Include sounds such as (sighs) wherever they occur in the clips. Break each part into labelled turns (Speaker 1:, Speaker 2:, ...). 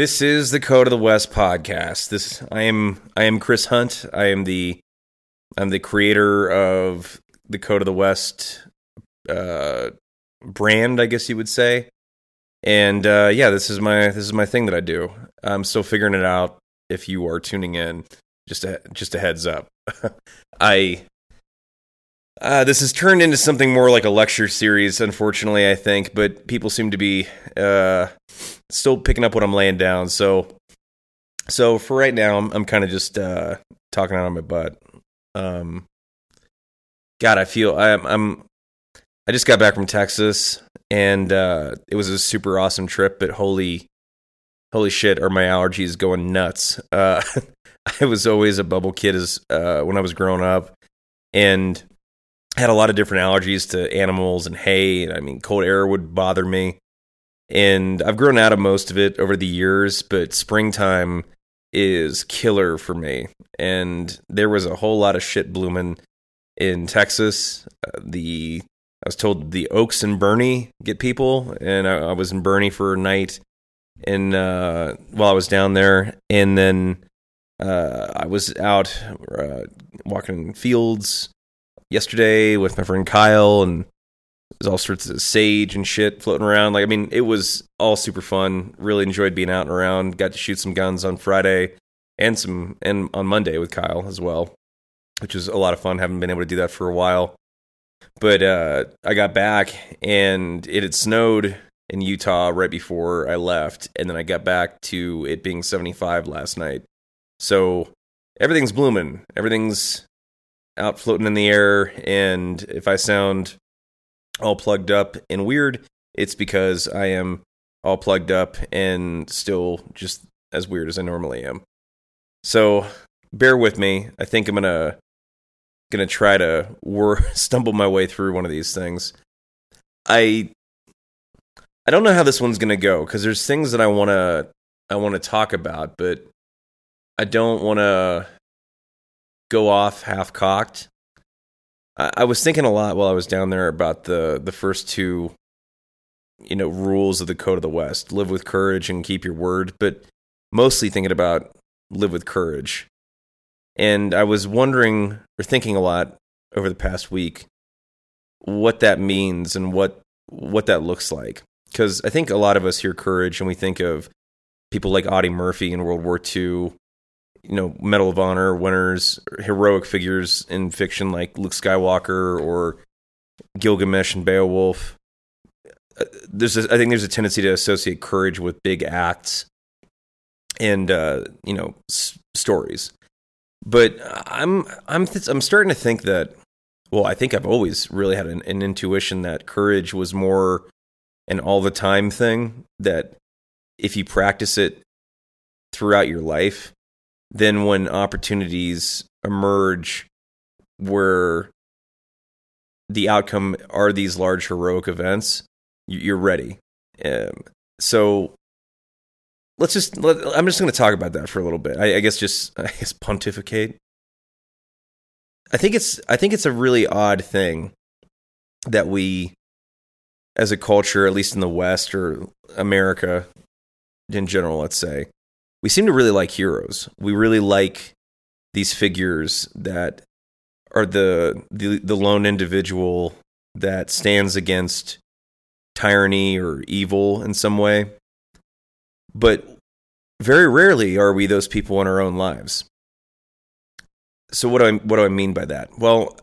Speaker 1: This is the Code of the West podcast. This I am I am Chris Hunt. I am the I'm the creator of the Code of the West uh, brand, I guess you would say. And uh, yeah, this is my this is my thing that I do. I'm still figuring it out. If you are tuning in, just a just a heads up. (laughs) I uh, this has turned into something more like a lecture series, unfortunately, I think, but people seem to be uh, still picking up what I'm laying down. So, so for right now, I'm, I'm kind of just uh, talking out on my butt. Um, God, I feel I'm, I'm I just got back from Texas, and uh, it was a super awesome trip. But holy, holy shit, are my allergies going nuts? Uh, (laughs) I was always a bubble kid as uh, when I was growing up, and had a lot of different allergies to animals and hay. I mean, cold air would bother me. And I've grown out of most of it over the years, but springtime is killer for me. And there was a whole lot of shit blooming in Texas. Uh, the I was told the Oaks and Boerne get people, and I, I was in Boerne for a night, and uh, while I was down there, and then uh, I was out uh, walking fields yesterday with my friend Kyle, and there's all sorts of sage and shit floating around. Like, I mean, it was all super fun. Really enjoyed being out and around. Got to shoot some guns on Friday and some and on Monday with Kyle as well, which was a lot of fun. Haven't been able to do that for a while. But uh, I got back and it had snowed in Utah right before I left, and then I got back to it being 75 last night. So everything's blooming. Everything's out floating in the air. And if I sound all plugged up and weird, it's because I am all plugged up and still just as weird as I normally am. So bear with me. I think I'm gonna gonna try to wor- (laughs) stumble my way through one of these things. I I don't know how this one's gonna go because there's things that I wanna I want to talk about, but I don't want to go off half cocked. I, I was thinking a lot while I was down there about the the first two, you know, rules of the Code of the West: live with courage and keep your word. But mostly thinking about live with courage. And I was wondering or thinking a lot over the past week what that means and what what that looks like. Because I think a lot of us hear courage and we think of people like Audie Murphy in World War II, you know Medal of Honor winners, heroic figures in fiction like Luke Skywalker or Gilgamesh and Beowulf. Uh, there's, a, I think, there's a tendency to associate courage with big acts and uh, you know s- stories. But I'm I'm th- I'm starting to think that. Well, I think I've always really had an, an intuition that courage was more an all the time thing. That if you practice it throughout your life, then when opportunities emerge where the outcome are these large heroic events, you're ready. Um, so let's just let, I'm just going to talk about that for a little bit. I, I guess just (laughs) I guess pontificate. I think it's I think it's a really odd thing that we as a culture, at least in the West or America in general, let's say, we seem to really like heroes. We really like these figures that are the the, the lone individual that stands against tyranny or evil in some way. But very rarely are we those people in our own lives. So what do I what do I mean by that? Well,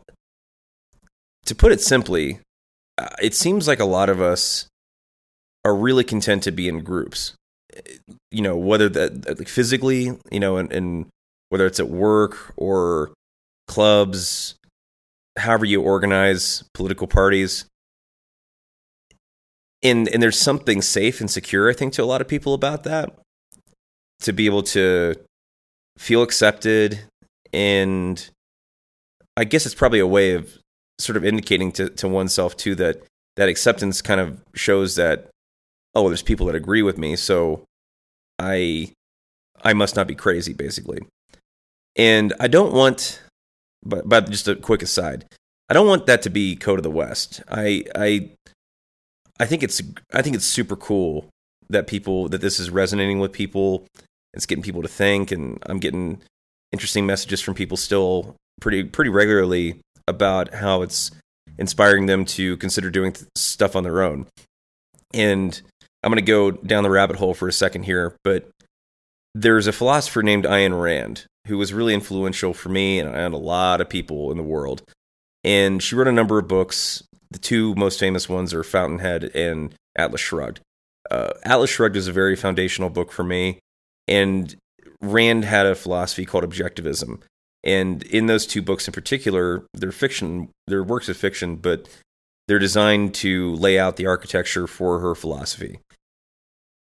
Speaker 1: to put it simply, uh, it seems like a lot of us are really content to be in groups you know whether that like physically you know and, and whether it's at work or clubs however you organize political parties and and there's something safe and secure i think to a lot of people about that to be able to feel accepted and i guess it's probably a way of sort of indicating to, to oneself too that that acceptance kind of shows that oh there's people that agree with me so I I must not be crazy, basically. And I don't want, but but just a quick aside, I don't want that to be Code of the West. I I I think it's I think it's super cool that people that this is resonating with people. It's getting people to think, and I'm getting interesting messages from people still pretty pretty regularly about how it's inspiring them to consider doing th- stuff on their own. And I'm going to go down the rabbit hole for a second here, but there's a philosopher named Ayn Rand who was really influential for me and, a lot of people in the world. And she wrote a number of books. The two most famous ones are Fountainhead and Atlas Shrugged. Uh, Atlas Shrugged is a very foundational book for me. And Rand had a philosophy called objectivism. And in those two books in particular, they're fiction, they're works of fiction, but they're designed to lay out the architecture for her philosophy.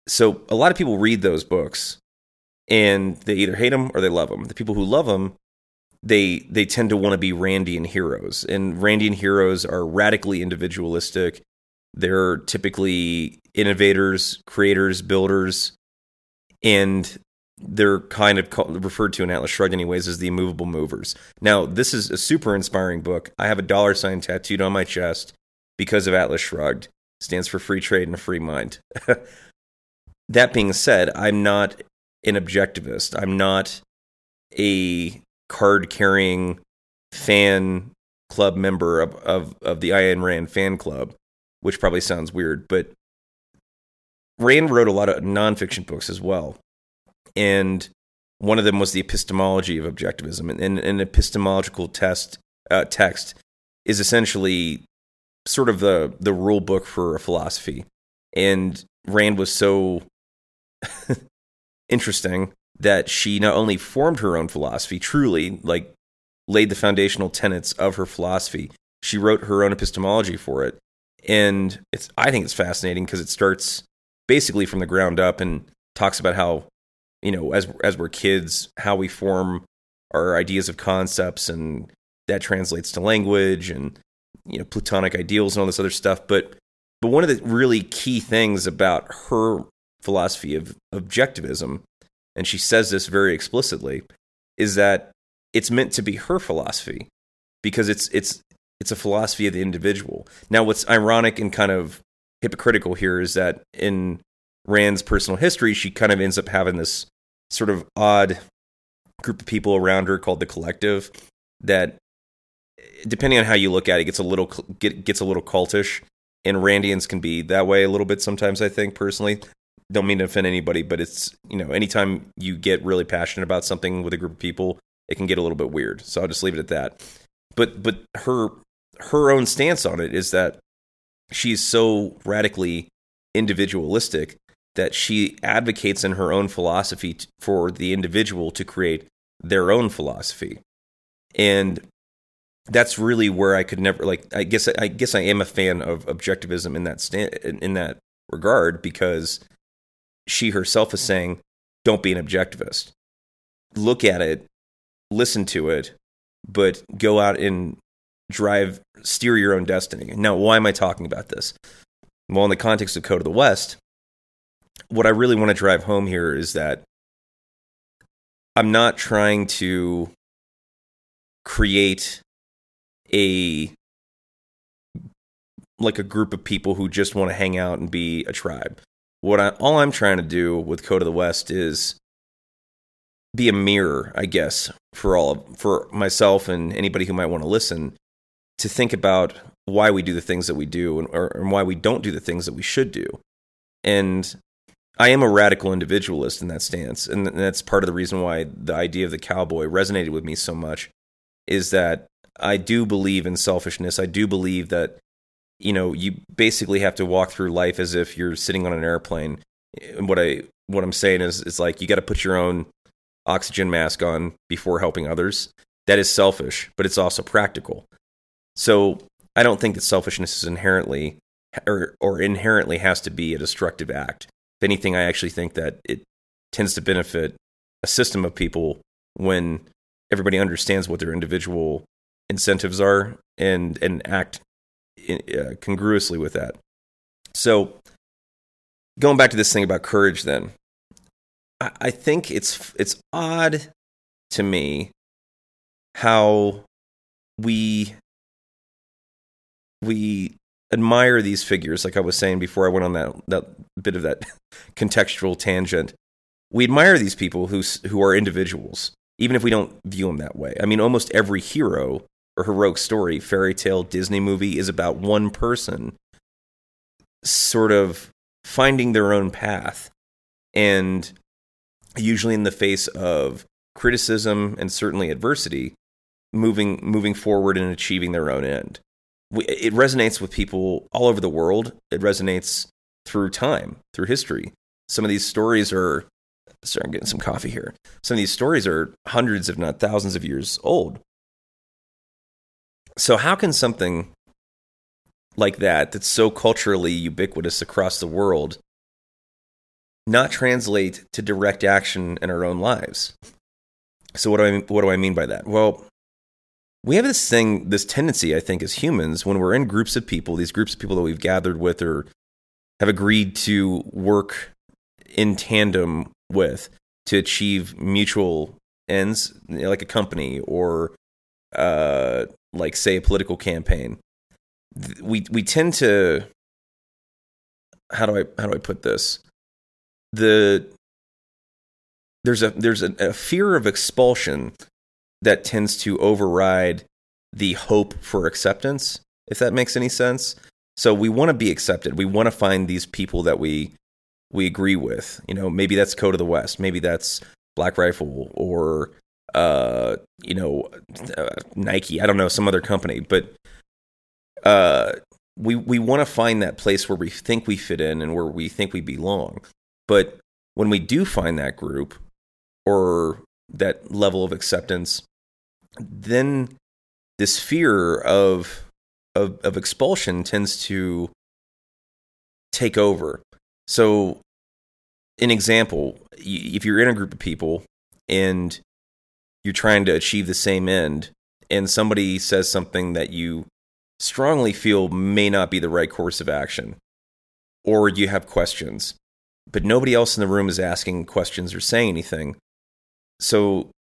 Speaker 1: So a lot of people read those books and they either hate them or they love them. The people who love them, they they tend to want to be Randian heroes, and Randian heroes are radically individualistic. They're typically innovators, creators, builders, and they're kind of called, referred to in Atlas Shrugged, anyways, as the immovable movers. Now, this is a super inspiring book. I have a dollar sign tattooed on my chest because of Atlas Shrugged. Stands for free trade and a free mind. (laughs) that being said, I'm not an objectivist. I'm not a card carrying fan club member of, of, of the Ayn Rand fan club, which probably sounds weird, but Rand wrote a lot of nonfiction books as well. And one of them was the epistemology of objectivism. And, an epistemological test uh, text is essentially sort of the the rule book for a philosophy. And Rand was so (laughs) interesting that she not only formed her own philosophy, truly like laid the foundational tenets of her philosophy. She wrote her own epistemology for it, and it's I think it's fascinating because it starts basically from the ground up and talks about how you know as as we're kids how we form our ideas of concepts and that translates to language and you know platonic ideals and all this other stuff but but one of the really key things about her philosophy of objectivism, and she says this very explicitly, is that it's meant to be her philosophy because it's it's it's a philosophy of the individual. Now, what's ironic and kind of hypocritical here is that in Rand's personal history, she kind of ends up having this sort of odd group of people around her called the collective that depending on how you look at it gets a little get, gets a little cultish and randians can be that way a little bit sometimes i think personally don't mean to offend anybody, but it's you know anytime you get really passionate about something with a group of people, it can get a little bit weird. So I'll just leave it at that. But but her her own stance on it is that she's so radically individualistic that she advocates in her own philosophy t- for the individual to create their own philosophy. And that's really where I could never like I guess I guess I am a fan of objectivism in that stand in that regard because she herself is saying, don't be an objectivist. Look at it, listen to it, but go out and drive, steer your own destiny. Now, why am I talking about this? Well, in the context of Code of the West, what I really want to drive home here is that I'm not trying to create a like a group of people who just want to hang out and be a tribe what I all I'm trying to do with Code of the West is be a mirror, I guess, for all of, for myself and anybody who might want to listen to think about why we do the things that we do and, or, and why we don't do the things that we should do. And I am a radical individualist in that stance, and that's part of the reason why the idea of the cowboy resonated with me so much. Is that I do believe in selfishness. I do believe that you know, you basically have to walk through life as if you're sitting on an airplane. And what I what I'm saying is it's like you got to put your own oxygen mask on before helping others. That is selfish, but it's also practical. So I don't think that selfishness is inherently or, or inherently has to be a destructive act. If anything, I actually think that it tends to benefit a system of people when everybody understands what their individual incentives are and and act uh, congruously with that. So, going back to this thing about courage, then, I, I think it's it's odd to me how we we admire these figures, like I was saying before I went on that that bit of that (laughs) contextual tangent. We admire these people who who are individuals, even if we don't view them that way. I mean, almost every hero or heroic story, fairy tale, Disney movie is about one person sort of finding their own path and usually in the face of criticism and certainly adversity moving moving forward and achieving their own end. It resonates with people all over the world. It resonates through time through history. Some of these stories are sorry i'm getting some coffee here. Some of these stories are hundreds if not thousands of years old so how can something like that that's so culturally ubiquitous across the world not translate to direct action in our own lives. So what do I what do I mean by that? Well, we have this thing, this tendency, I think, as humans, when we're in groups of people, these groups of people that we've gathered with or have agreed to work in tandem with to achieve mutual ends, you know, like a company or, uh, like say, a political campaign we we tend to how do I how do I put this? The there's a there's a, a fear of expulsion that tends to override the hope for acceptance, if that makes any sense. So we want to be accepted. We want to find these people that we we agree with. You know, maybe that's Code of the West, maybe that's Black Rifle or uh, you know, uh, Nike. I don't know some other company, but uh, we we want to find that place where we think we fit in and where we think we belong. But when we do find that group or that level of acceptance, then this fear of of, of expulsion tends to take over. So, an example: if you're in a group of people and you're trying to achieve the same end, and somebody says something that you strongly feel may not be the right course of action, or you have questions, but nobody else in the room is asking questions or saying anything. So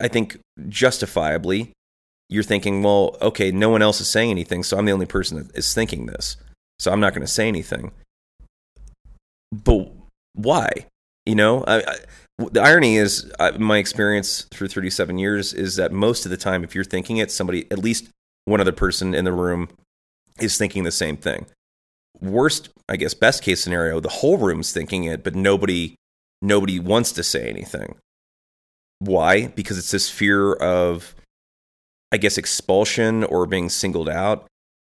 Speaker 1: I, think justifiably, you're thinking, well, okay, no one else is saying anything, so I'm the only person that is thinking this. So I'm not going to say anything. But why? You know, I, I, the irony is, uh, my experience through 37 years is that most of the time, if you're thinking it, somebody, at least one other person in the room is thinking the same thing. Worst, I guess, best case scenario, the whole room's thinking it, but nobody nobody wants to say anything. Why? Because it's this fear of, I guess, expulsion or being singled out.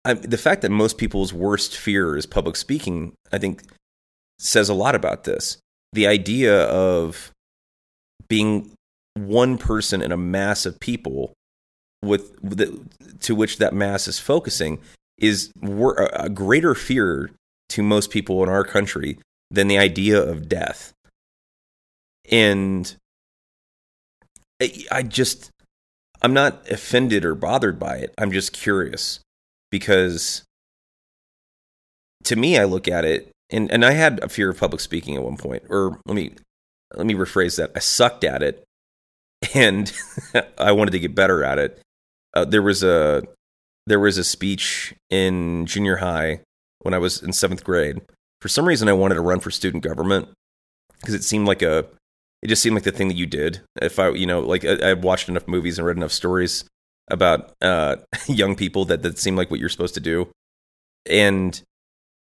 Speaker 1: I, the fact that most people's worst fear is public speaking, I think, says a lot about this. The idea of being one person in a mass of people with the, to which that mass is focusing is a greater fear to most people in our country than the idea of death. And I just, I'm not offended or bothered by it. I'm just curious because to me, I look at it and, and I had a fear of public speaking at one point, or let me, let me rephrase that. I sucked at it (laughs) and (laughs) I wanted to get better at it uh, there was a there was a speech in junior high when I was in seventh grade. For some reason, I wanted to run for student government because it seemed like a it just seemed like the thing that you did. If I, you know, like I, I watched enough movies and read enough stories about uh, (laughs) young people that that seemed like what you're supposed to do, and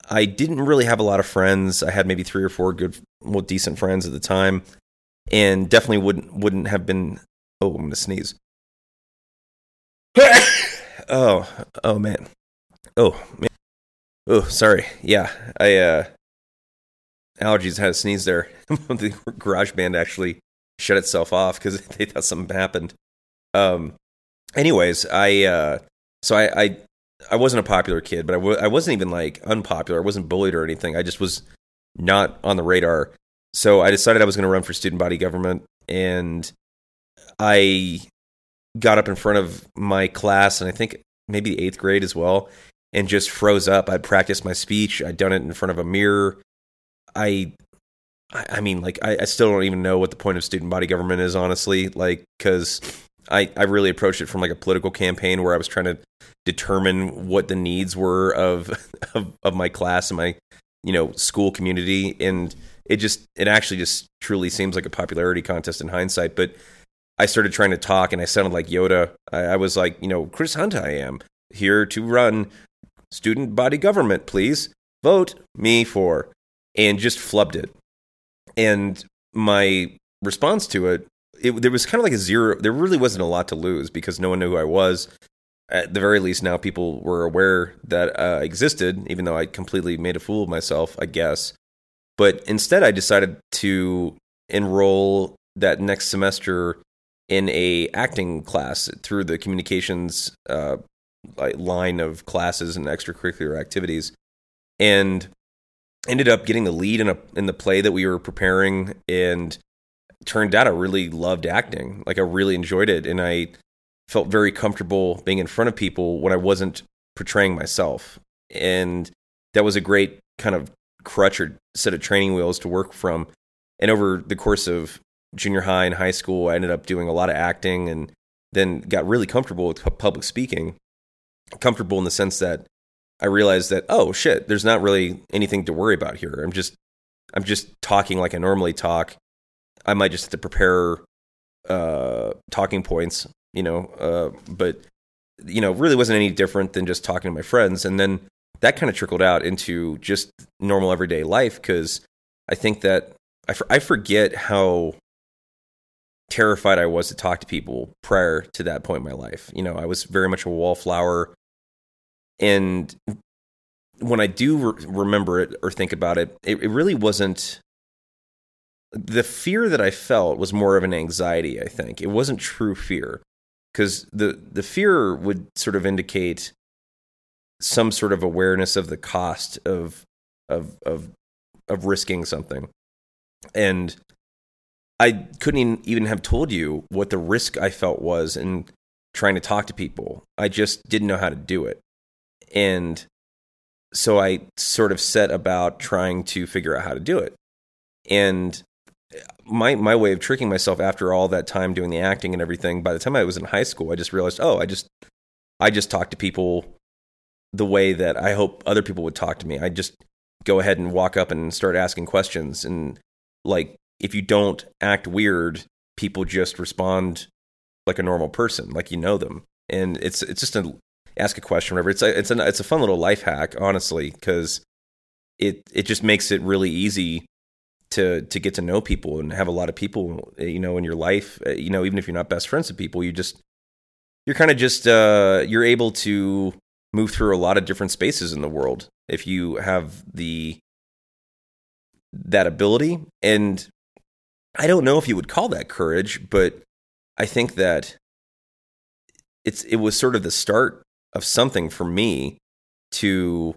Speaker 1: I didn't really have a lot of friends. I had maybe three or four good, well, decent friends at the time, and definitely wouldn't wouldn't have been. Oh, I'm gonna sneeze. (laughs) oh, oh man. Oh man. Oh, sorry. Yeah, I uh allergies had a sneeze there. (laughs) the garage band actually shut itself off because (laughs) they thought something happened. Um. Anyways, I uh, so I I I wasn't a popular kid, but I w- I wasn't even like unpopular. I wasn't bullied or anything. I just was not on the radar. So I decided I was going to run for student body government, and I got up in front of my class, and I think maybe eighth grade as well, and just froze up. I'd practiced my speech. I'd done it in front of a mirror. I, I mean, like, I, I still don't even know what the point of student body government is, honestly. Like, because I, I really approached it from like a political campaign where I was trying to determine what the needs were of, (laughs) of of my class and my you know school community. And it just it actually just truly seems like a popularity contest in hindsight. But i started trying to talk and i sounded like yoda. I, I was like you know chris hunt i am here to run student body government please vote me for and just flubbed it. And my response to it, it there was kind of like a zero there really wasn't a lot to lose because no one knew who i was at the very least now people were aware that uh, existed even though i completely made a fool of myself i guess but instead i decided to enroll that next semester in a acting class through the communications uh, line of classes and extracurricular activities and ended up getting the lead in a in the play that we were preparing and turned out I really loved acting. Like I really enjoyed it and I felt very comfortable being in front of people when I wasn't portraying myself. And that was a great kind of crutch or set of training wheels to work from. And over the course of junior high and high school, I ended up doing a lot of acting and then got really comfortable with public speaking. Comfortable in the sense that I realized that oh shit, there's not really anything to worry about here. I'm just I'm just talking like I normally talk. I might just have to prepare uh, talking points, you know, uh, but you know, really wasn't any different than just talking to my friends. And then that kind of trickled out into just normal everyday life because I think that I, for, I forget how terrified I was to talk to people prior to that point in my life. You know, I was very much a wallflower and when I do re- remember it or think about it, it, it really wasn't the fear that I felt was more of an anxiety. I think it wasn't true fear because the the fear would sort of indicate some sort of awareness of the cost of of of of risking something, and I couldn't even have told you what the risk I felt was in trying to talk to people. I just didn't know how to do it. And so I sort of set about trying to figure out how to do it. And my my way of tricking myself after all that time doing the acting and everything, by the time I was in high school, I just realized, oh, I just I just talk to people the way that I hope other people would talk to me. I just go ahead and walk up and start asking questions and like if you don't act weird, people just respond like a normal person, like you know them. And it's it's just a ask a question, whatever. It's a, it's a, it's a fun little life hack, honestly, because it it just makes it really easy to to get to know people and have a lot of people, you know, in your life. Uh, you know, even if you're not best friends with people, you just you're kind of just uh, you're able to move through a lot of different spaces in the world if you have the that ability and I don't know if you would call that courage, but I think that it's it was sort of the start of something for me to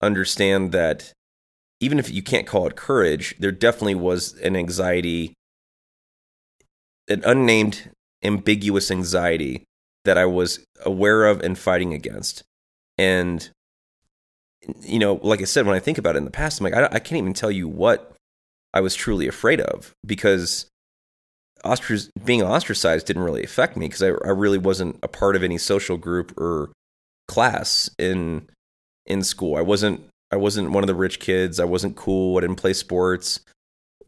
Speaker 1: understand that even if you can't call it courage, there definitely was an anxiety, an unnamed, ambiguous anxiety that I was aware of and fighting against. And, you know, like I said, when I think about it in the past, I'm like, I, I can't even tell you what I was truly afraid of because ostrac- being ostracized didn't really affect me because I, I really wasn't a part of any social group or class in in school. I wasn't I wasn't one of the rich kids. I wasn't cool. I didn't play sports.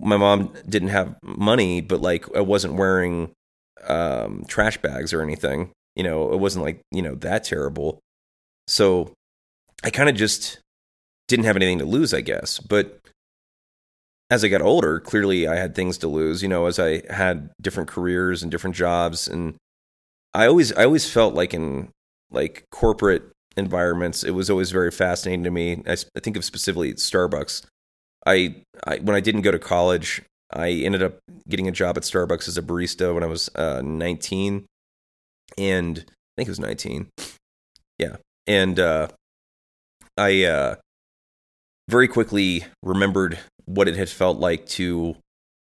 Speaker 1: My mom didn't have money, but like I wasn't wearing um, trash bags or anything. You know, it wasn't like you know that terrible. So I kind of just didn't have anything to lose, I guess. But as I got older, clearly I had things to lose. You know, as I had different careers and different jobs, and I always I always felt like in like corporate environments, it was always very fascinating to me. I, I think of specifically Starbucks. I, I when I didn't go to college, I ended up getting a job at Starbucks as a barista when I was uh, 19, and I think it was 19. Yeah, and uh, I uh, very quickly remembered what it had felt like to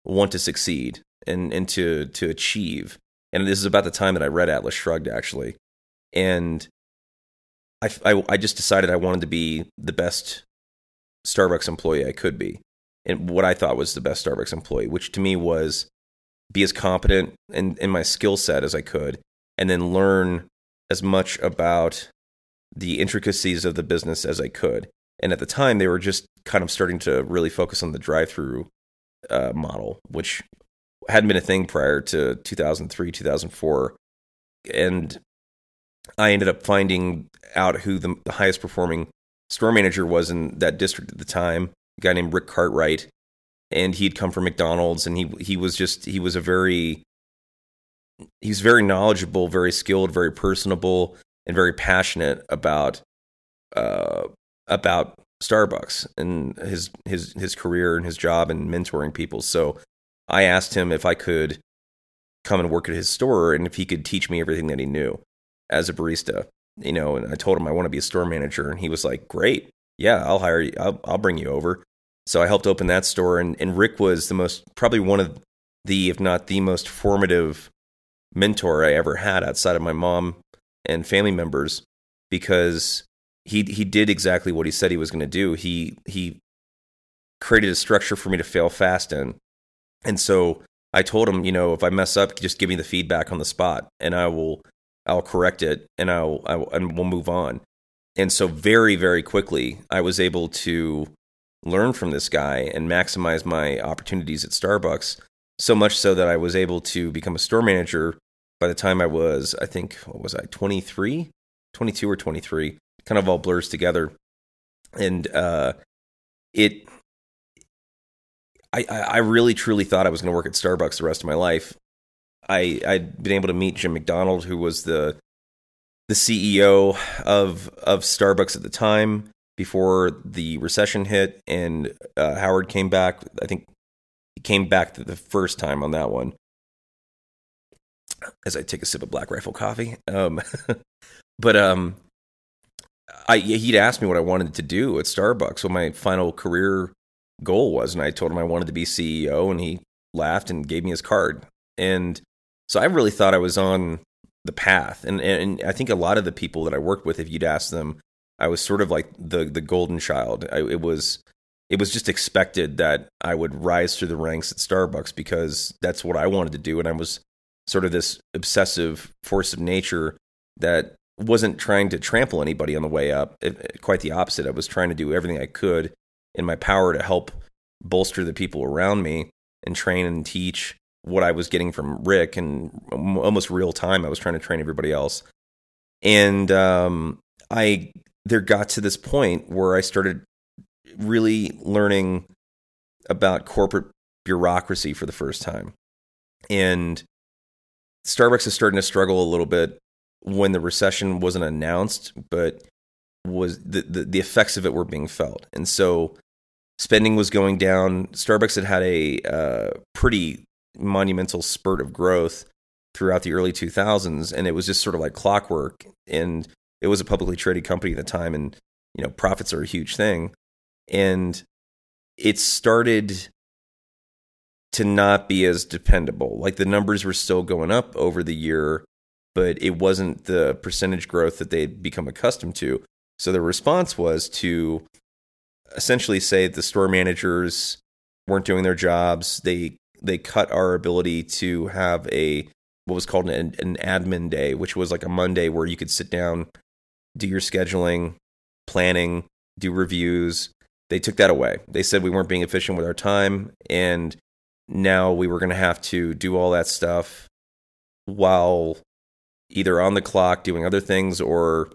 Speaker 1: want to succeed and and to to achieve. And this is about the time that I read Atlas Shrugged, actually and I, I, I just decided I wanted to be the best Starbucks employee I could be, and what I thought was the best Starbucks employee, which to me was be as competent in, in my skill set as I could, and then learn as much about the intricacies of the business as I could. And at the time, they were just kind of starting to really focus on the drive-through uh, model, which hadn't been a thing prior to 2003, 2004. And I ended up finding out who the, the highest performing store manager was in that district at the time, a guy named Rick Cartwright. And he'd come from McDonald's and he he was just he was a very he's very knowledgeable, very skilled, very personable, and very passionate about uh, about Starbucks and his his his career and his job and mentoring people. So I asked him if I could come and work at his store and if he could teach me everything that he knew as a barista. You know, and I told him I want to be a store manager, and he was like, "Great, yeah, I'll hire you. I'll, I'll bring you over." So I helped open that store, and, and Rick was the most, probably one of the, if not the most formative mentor I ever had outside of my mom and family members because he he did exactly what he said he was going to do. He he created a structure for me to fail fast in. And so I told him, you know, if I mess up, just give me the feedback on the spot and I will I'll correct it and I'll, I'll and we'll move on. And so very very quickly I was able to learn from this guy and maximize my opportunities at Starbucks so much so that I was able to become a store manager by the time I was, I think, what was I, 23, 22 or 23, kind of all blurs together. And uh, it, I, I really truly thought I was going to work at Starbucks the rest of my life. I, I'd been able to meet Jim McDonald, who was the the CEO of of Starbucks at the time before the recession hit, and uh, Howard came back. I think he came back the first time on that one as I take a sip of Black Rifle coffee. Um, (laughs) but um, I he'd asked me what I wanted to do at Starbucks, what my final career goal was, and I told him I wanted to be CEO, and he laughed and gave me his card. And so I really thought I was on the path, and and I think a lot of the people that I worked with, if you'd ask them, I was sort of like the the golden child. I, it was it was just expected that I would rise through the ranks at Starbucks because that's what I wanted to do, and I was sort of this obsessive force of nature that wasn't trying to trample anybody on the way up. It, quite the opposite. I was trying to do everything I could in my power to help bolster the people around me and train and teach what I was getting from Rick and almost real time. I was trying to train everybody else. And um, I there got to this point where I started really learning about corporate bureaucracy for the first time. And Starbucks is starting to struggle a little bit when the recession wasn't announced, but was the, the, the effects of it were being felt, and so spending was going down. Starbucks had had a uh, pretty monumental spurt of growth throughout the early 2000s, and it was just sort of like clockwork. And it was a publicly traded company at the time, and you know profits are a huge thing, and it started to not be as dependable. Like the numbers were still going up over the year, but it wasn't the percentage growth that they'd become accustomed to. So the response was to essentially say the store managers weren't doing their jobs. They they cut our ability to have a what was called an, an admin day, which was like a Monday where you could sit down, do your scheduling, planning, do reviews. They took that away. They said we weren't being efficient with our time and now we were going to have to do all that stuff while either on the clock doing other things or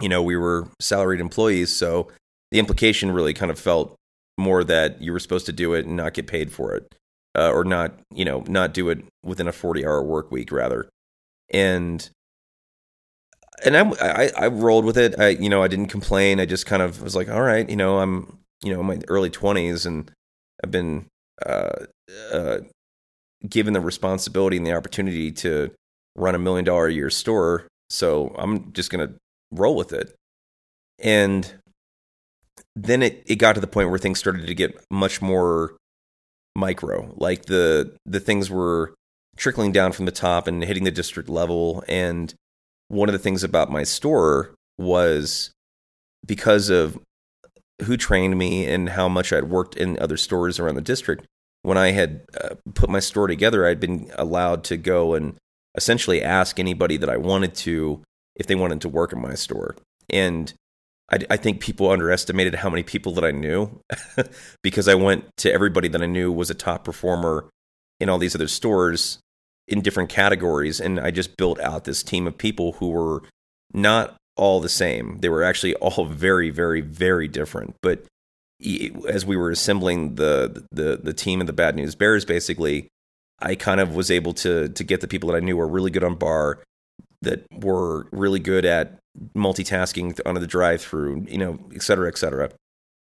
Speaker 1: you know we were salaried employees so the implication really kind of felt more that you were supposed to do it and not get paid for it uh, or not you know not do it within a 40 hour work week rather and and I, I, I rolled with it i you know i didn't complain i just kind of was like all right you know i'm you know in my early 20s and i've been uh, uh, given the responsibility and the opportunity to run a million dollar a year store. So I'm just going to roll with it. And then it, it got to the point where things started to get much more micro. Like the the things were trickling down from the top and hitting the district level. And one of the things about my store was because of who trained me and how much I'd worked in other stores around the district, when I had uh, put my store together, I'd been allowed to go and essentially ask anybody that I wanted to if they wanted to work in my store. and I, I think people underestimated how many people that I knew (laughs) because I went to everybody that I knew was a top performer in all these other stores in different categories, and I just built out this team of people who were not all the same. They were actually (laughs) all very, very, very different. But as we were assembling the the the team of the Bad News Bears, basically, I kind of was able to to get the people that I knew were really good on bar, that were really good at multitasking on the drive through, you know, et cetera, et cetera,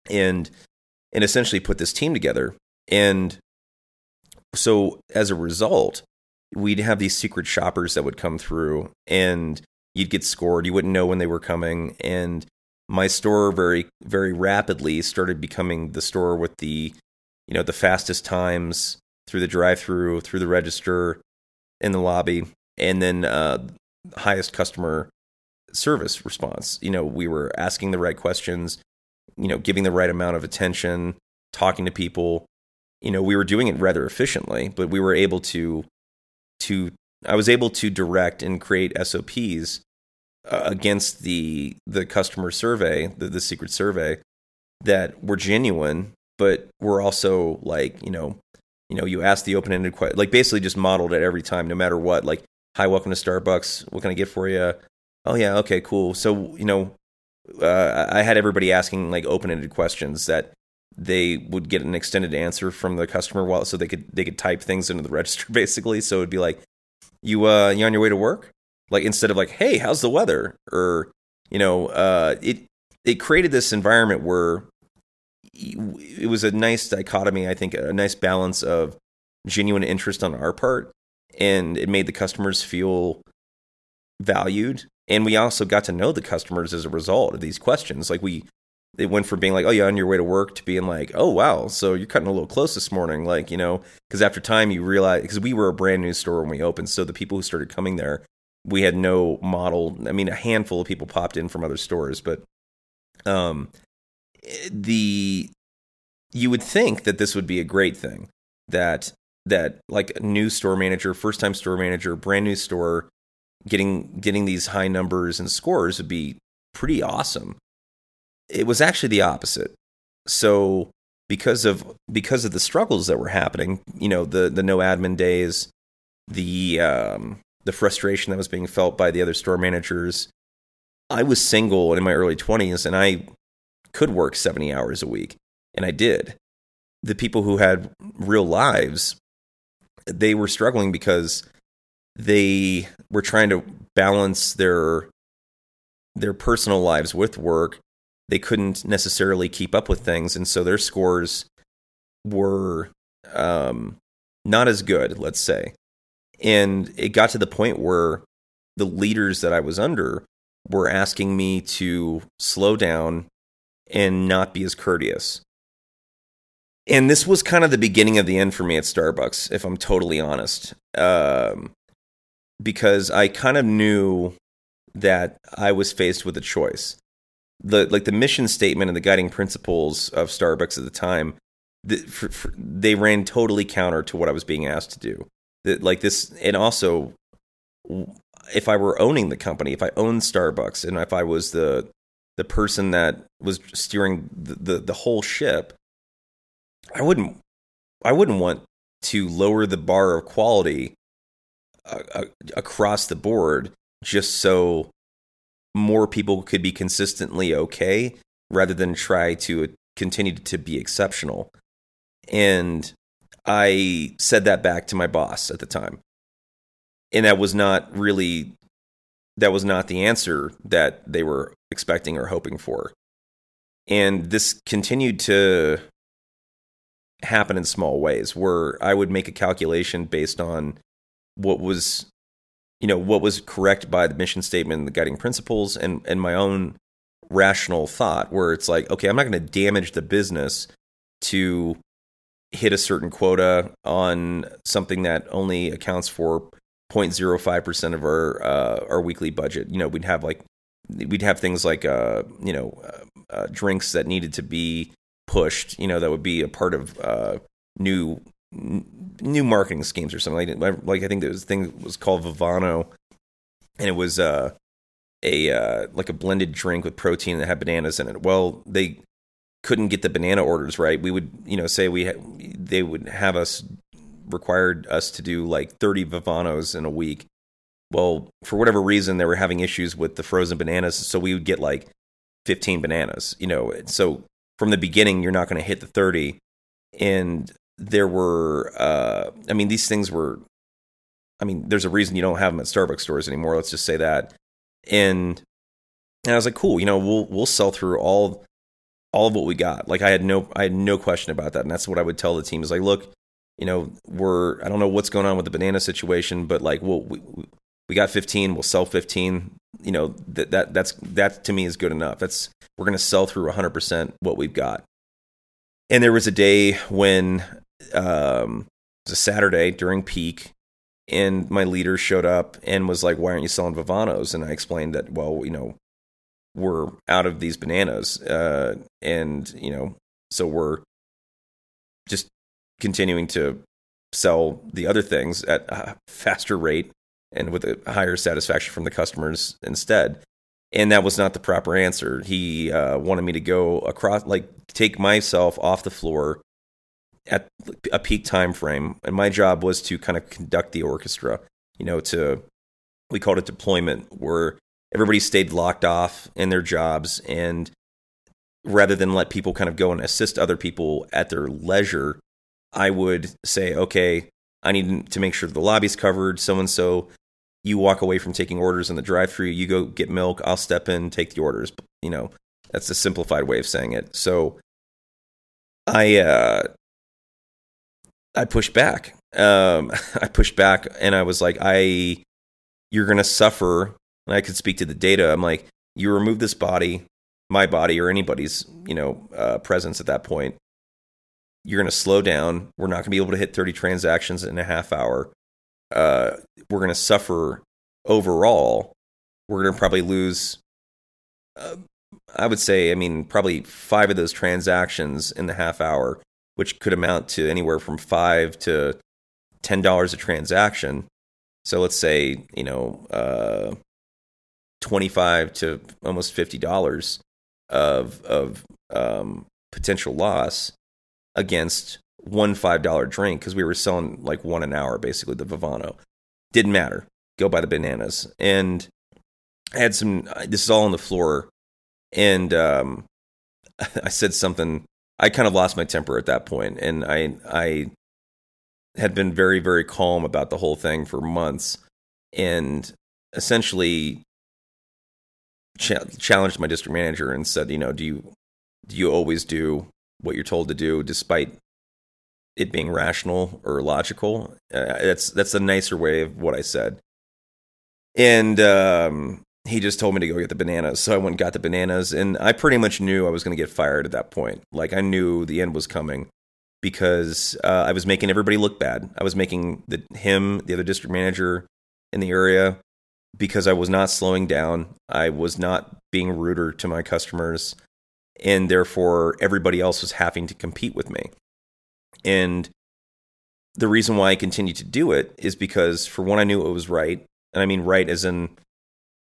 Speaker 1: and and essentially put this team together. And so as a result, we'd have these secret shoppers that would come through, and you'd get scored. You wouldn't know when they were coming, and my store very very rapidly started becoming the store with the you know the fastest times through the drive-through, through the register, in the lobby, and then uh, highest customer service response. You know, we were asking the right questions, you know, giving the right amount of attention, talking to people. You know, we were doing it rather efficiently, but we were able to to I was able to direct and create SOPs uh, against the the customer survey, the, the secret survey that were genuine, but were also like, you know, you know, you ask the open-ended question, like basically just modeled it every time, no matter what. Like, hi, welcome to Starbucks. What can I get for you? Oh yeah, okay, cool. So you know, uh, I had everybody asking like open-ended questions that they would get an extended answer from the customer while so they could they could type things into the (laughs) register basically. So it'd be like, you uh, you on your way to work? Like instead of like, hey, how's the weather? Or you know, uh, it it created this environment where it was a nice dichotomy. I think a nice balance of genuine interest on our part, and it made the customers feel valued. And we also got to know the customers as a result of these questions. Like we, it went from being like, "Oh, yeah, on your way to work," to being like, "Oh, wow, so you're cutting a little close this morning." Like you know, because after time you realize because we were a brand new store when we opened, so the people who started coming there, we had no model. I mean, a handful of people popped in from other stores, but um, the you would think that this would be a great thing that that like a new store manager, first time store manager, brand new store, getting getting these high numbers and scores would be pretty awesome. It was actually the opposite. So because of because of the struggles that were happening, you know, the the no admin days, the um, the frustration that was being felt by the other store managers. I was single in my early 20s and I could work 70 hours a week and I did. The people who had real lives, they were struggling because they were trying to balance their their personal lives with work. They couldn't necessarily keep up with things, and so their scores were um, not as good, let's say. And it got to the point where the leaders that I was under were asking me to slow down and not be as courteous. And this was kind of the beginning of the end for me at Starbucks, if I'm totally honest. Um, because I kind of knew that I was faced with a choice. The like the mission statement and the guiding principles of Starbucks at the time, the, for, for, they ran totally counter to what I was being asked to do. That like this, and also, if I were owning the company, if I owned Starbucks, and if I was the the person that was steering the, the, the whole ship, I wouldn't I wouldn't want to lower the bar of quality uh, uh, across the board just so more people could be consistently okay rather than try to continue to be exceptional. And I said that back to my boss at the time. And that was not really that was not the answer that they were expecting or hoping for. And this continued to happen in small ways where I would make a calculation based on what was you know what was correct by the mission statement and the guiding principles and and my own rational thought where it's like okay I'm not going to damage the business to hit a certain quota on something that only accounts for 0.05% of our uh, our weekly budget. You know we'd have like we'd have things like uh you know uh, uh, drinks that needed to be pushed, you know, that would be a part of uh, new new marketing schemes or something like like I think there was a thing was called Vivanno, and it was uh a uh, like a blended drink with protein that had bananas in it. Well, they couldn't get the banana orders right. We would, you know, say we ha- they would have us required us to do like 30 Vivannos in a week. Well, for whatever reason, they were having issues with the frozen bananas, so we would get like 15 bananas. You know, so from the beginning, you're not going to hit the 30. And there were, uh, I mean, these things were, I mean, there's a reason you don't have them at Starbucks stores anymore. Let's just say that. And and I was like, cool, you know, we'll we'll sell through all all of what we got. Like I had no I had no question about that, and that's what I would tell the team is like, look, you know, we're I don't know what's going on with the banana situation, but like, we'll, we we got 15, we'll sell 15. You know, that that that's that to me is good enough. That's we're going to sell through 100% what we've got. And there was a day when um, it was a Saturday during peak, and my leader showed up and was like, "Why aren't you selling Vivannos?" And I explained that, well, you know, we're out of these bananas, uh, and you know, so we're just continuing to sell the other things at a faster rate and with a higher satisfaction from the customers instead. And that was not the proper answer. He uh, wanted me to go across, like, take myself off the floor at a peak time frame, and my job was to kind of conduct the orchestra. You know, to we called it deployment, where everybody stayed locked off in their jobs, and rather than let people kind of go and assist other people at their leisure, I would say, okay, I need to make sure the lobby's covered. So and so, you walk away from taking orders in the drive-through. You go get milk. I'll step in, take the orders. You know, that's a simplified way of saying it. So, I uh, I pushed back. Um, (laughs) I pushed back, and I was like, I, you're gonna suffer. And I could speak to the data. I'm like, you remove this body, my body, or anybody's, you know, uh, presence at that point you're going to slow down. We're not going to be able to hit 30 transactions in a half hour. Uh, we're going to suffer overall. We're going to probably lose, uh, I would say, I mean, probably five of those transactions in the half hour, which could amount to anywhere from five to $10 a transaction. So let's say, you know, uh, 25 to almost $50 of, of um, potential loss against one five dollar drink because we were selling like one an hour basically the Vivanno. Didn't matter. Go buy the bananas. And I had some. This is all on the floor, and um, (laughs) I said something. I kind of lost my temper at that point, and I I had been very very calm about the whole thing for months, and essentially challenged my district manager and said, you know, do you do you always do what you're told to do, despite it being rational or logical. Uh, that's that's a nicer way of what I said. And um, he just told me to go get the bananas, so I went and got the bananas, and I pretty much knew I was going to get fired at that point. Like I knew the end was coming because uh, I was making everybody look bad. I was making the him, the other district manager in the area, because I was not slowing down. I was not being ruder to my customers and therefore everybody else was having to compete with me. And the reason why I continued to do it is because, for one, I knew it was right. And I mean right as in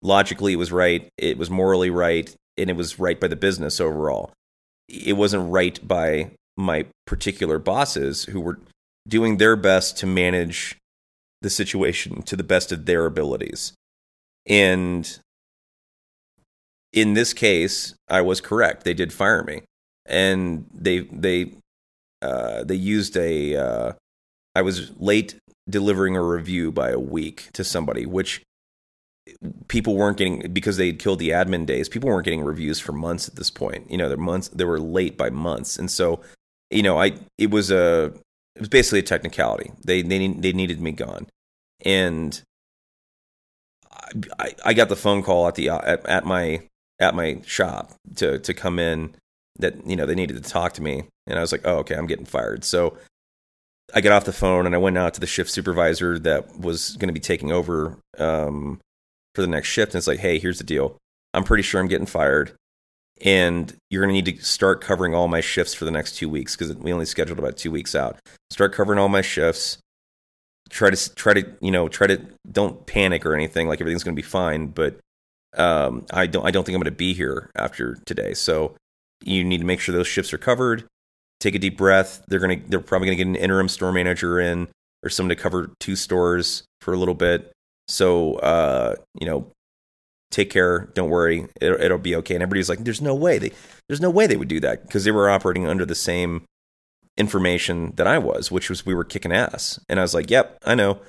Speaker 1: logically it was right, it was morally right, and it was right by the business overall. It wasn't right by my particular bosses who were doing their best to manage the situation to the best of their abilities. And in this case, I was correct. They did fire me, and they they uh, they used a. Uh, I was late delivering a review by a week to somebody, which people weren't getting because they had killed the admin days. People weren't getting reviews for months at this point. You know, they're months. They were late by months, and so you know, I it was a it was basically a technicality. They they they needed me gone, and I, I got the phone call at the at, at my at my shop to to come in that you know they needed to talk to me and I was like oh okay I'm getting fired so I get off the phone and I went out to the shift supervisor that was going to be taking over um, for the next shift and it's like hey here's the deal I'm pretty sure I'm getting fired and you're going to need to start covering all my shifts for the next two weeks because we only scheduled about two weeks out start covering all my shifts try to try to you know try to don't panic or anything like everything's going to be fine but um, I don't I don't think I'm going to be here after today. So you need to make sure those shifts are covered. Take a deep breath. They're gonna they're probably gonna get an interim store manager in or someone to cover two stores for a little bit. So uh, you know, take care. Don't worry, it'll, it'll be okay. And everybody's like, "There's no way they there's no way they would do that because they were operating under the same information that I was, which was we were kicking ass. And I was like, "Yep, I know,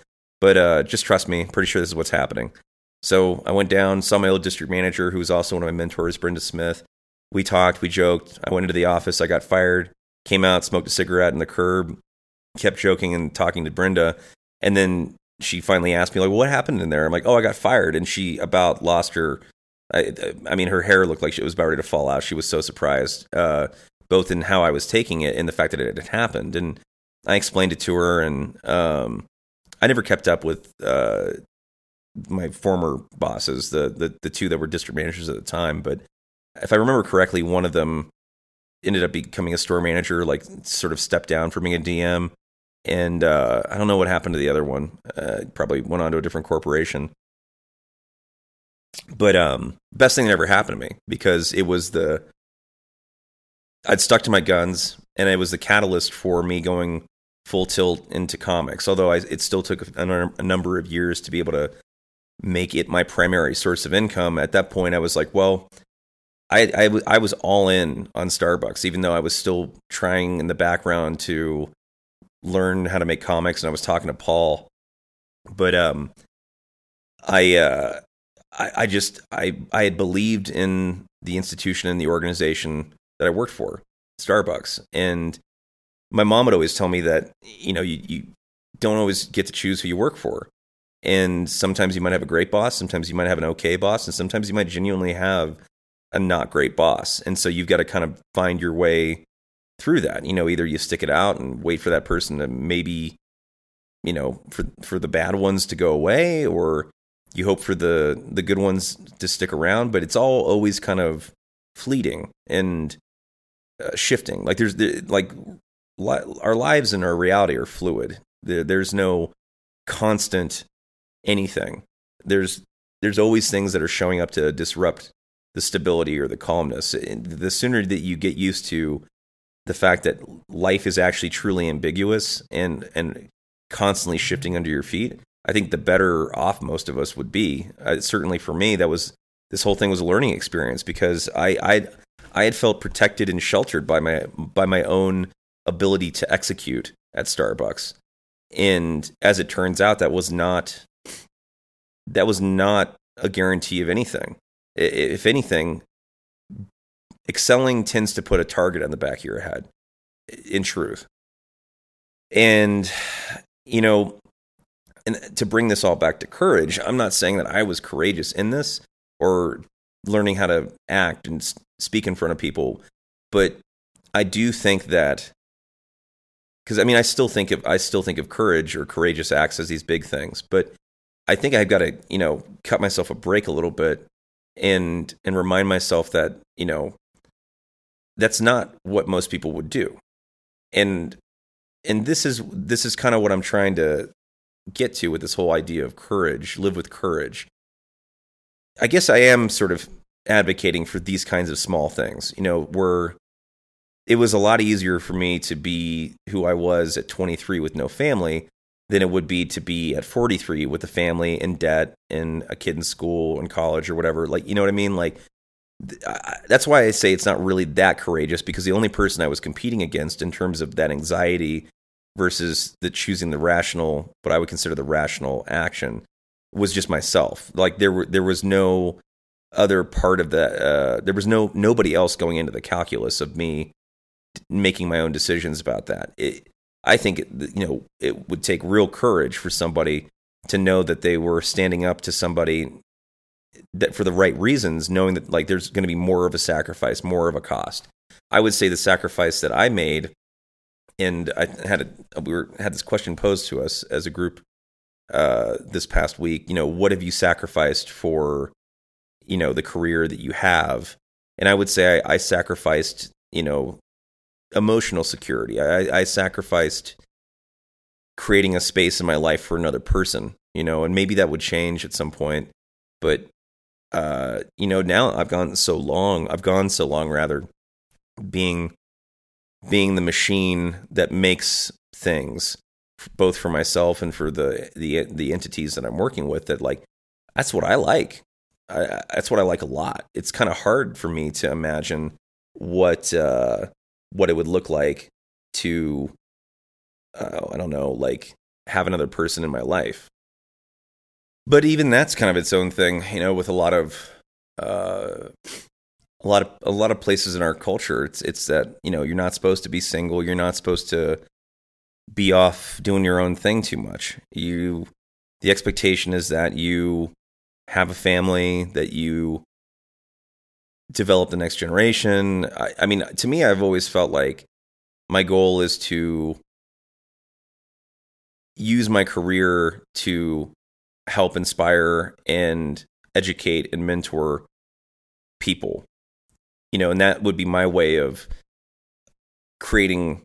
Speaker 1: but uh, just trust me. Pretty sure this is what's happening." So I went down, saw my old district manager, who was also one of my mentors, Brenda Smith. We talked, we joked. I went into the office, I got fired, came out, smoked a cigarette in the curb, kept joking and talking to Brenda. And then she finally asked me, like, well, what happened in there? I'm like, oh, I got fired. And she about lost her. I, I mean, her hair looked like she was about ready to fall out. She was so surprised, uh, both in how I was taking it and the fact that it had happened. And I explained it to her, and um, I never kept up with uh, my former bosses, the, the the two that were district managers at the time. But if I remember correctly, one of them ended up becoming a store manager, like sort of stepped down from being a DM. And uh, I don't know what happened to the other one. Uh, probably went on to a different corporation. But um, best thing that ever happened to me because it was the I'd stuck to my guns, and it was the catalyst for me going full tilt into comics. Although I, it still took a, a number of years to be able to make it my primary source of income. At that point, I was like, well, I, I, I was all in on Starbucks, even though I was still trying in the background to learn how to make comics, and I was talking to Paul. But um, I, uh, I, I just I I had believed in the institution and the organization that I worked for, Starbucks, and my mom would always tell me that you know you, you don't always get to choose who you work for and sometimes you might have a great boss, sometimes you might have an okay boss, and sometimes you might genuinely have a not great boss. And so you've got to kind of find your way through that. You know, either you stick it out and wait for that person to maybe, you know, for for the bad ones to go away, or you hope for the the good ones to stick around. But it's all always kind of fleeting and uh, shifting. Like there's the, like li- our lives and our reality are fluid. There, there's no constant anything. There's there's always things that are showing up to disrupt the stability or the calmness. The sooner that you get used to the fact that life is actually truly ambiguous and and constantly shifting under your feet, I think the better off most of us would be. Uh, certainly for me, that was this whole thing was a learning experience because I I I had felt protected and sheltered by my by my own ability to execute at Starbucks. And as it turns out, that was not that was not a guarantee of anything. If anything, excelling tends to put a target on the back of your head, in truth. And, you know, and to bring this all back to courage, I'm not saying that I was courageous in this or learning how to act and speak in front of people, but I do think that because I mean I still think of I still think of courage or courageous acts as these big things, but I think I've got to, you know, cut myself a break a little bit and and remind myself that, you know, that's not what most people would do. And and this is this is kind of what I'm trying to get to with this whole idea of courage, live with courage. I guess I am sort of advocating for these kinds of small things. You know, where it was a lot easier for me to be who I was at 23 with no family than it would be to be at 43 with a family in debt and a kid in school and college or whatever. Like, you know what I mean? Like, that's why I say it's not really that courageous because the only person I was competing against in terms of that anxiety versus the choosing the rational, what I would consider the rational action, was just myself. Like there were there was no other part of that. Uh, there was no nobody else going into the calculus of me making my own decisions about that. It, I think you know it would take real courage for somebody to know that they were standing up to somebody that for the right reasons, knowing that like there's going to be more of a sacrifice, more of a cost. I would say the sacrifice that I made, and I had a, we were had this question posed to us as a group uh, this past week. You know, what have you sacrificed for you know the career that you have? And I would say I, I sacrificed you know emotional security. I, I sacrificed creating a space in my life for another person, you know, and maybe that would change at some point. But uh, you know, now I've gone so long, I've gone so long rather being being the machine that makes things both for myself and for the the the entities that I'm working with that like that's what I like. I, that's what I like a lot. It's kind of hard for me to imagine what uh, what it would look like to uh, I don't know, like have another person in my life. But even that's kind of its own thing, you know, with a lot of uh, a lot of a lot of places in our culture. It's it's that you know you're not supposed to be single. You're not supposed to be off doing your own thing too much. You the expectation is that you have a family, that you develop the next generation. I, I mean, to me, I've always felt like my goal is to use my career to help inspire and educate and mentor people. You know and that would be my way of creating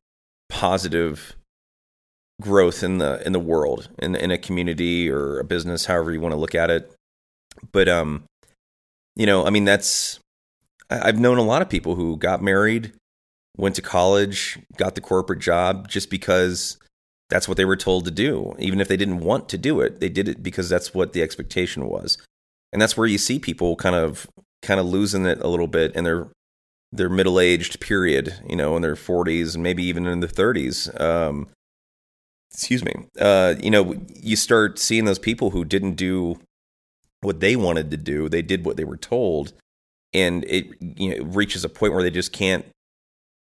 Speaker 1: positive growth in the in the world in in a community or a business however you want to look at it. But um you know i mean that's i've known a lot of people who got married went to college got the corporate job just because that's what they were told to do. Even if they didn't want to do it, they did it because that's what the expectation was. And that's where you see people kind of kind of losing it a little bit in their their middle aged period, you know, in their 40s and maybe even in their 30s. Um, excuse me. Uh, you know, you start seeing those people who didn't do what they wanted to do. They did what they were told, and it you know it reaches a point where they just can't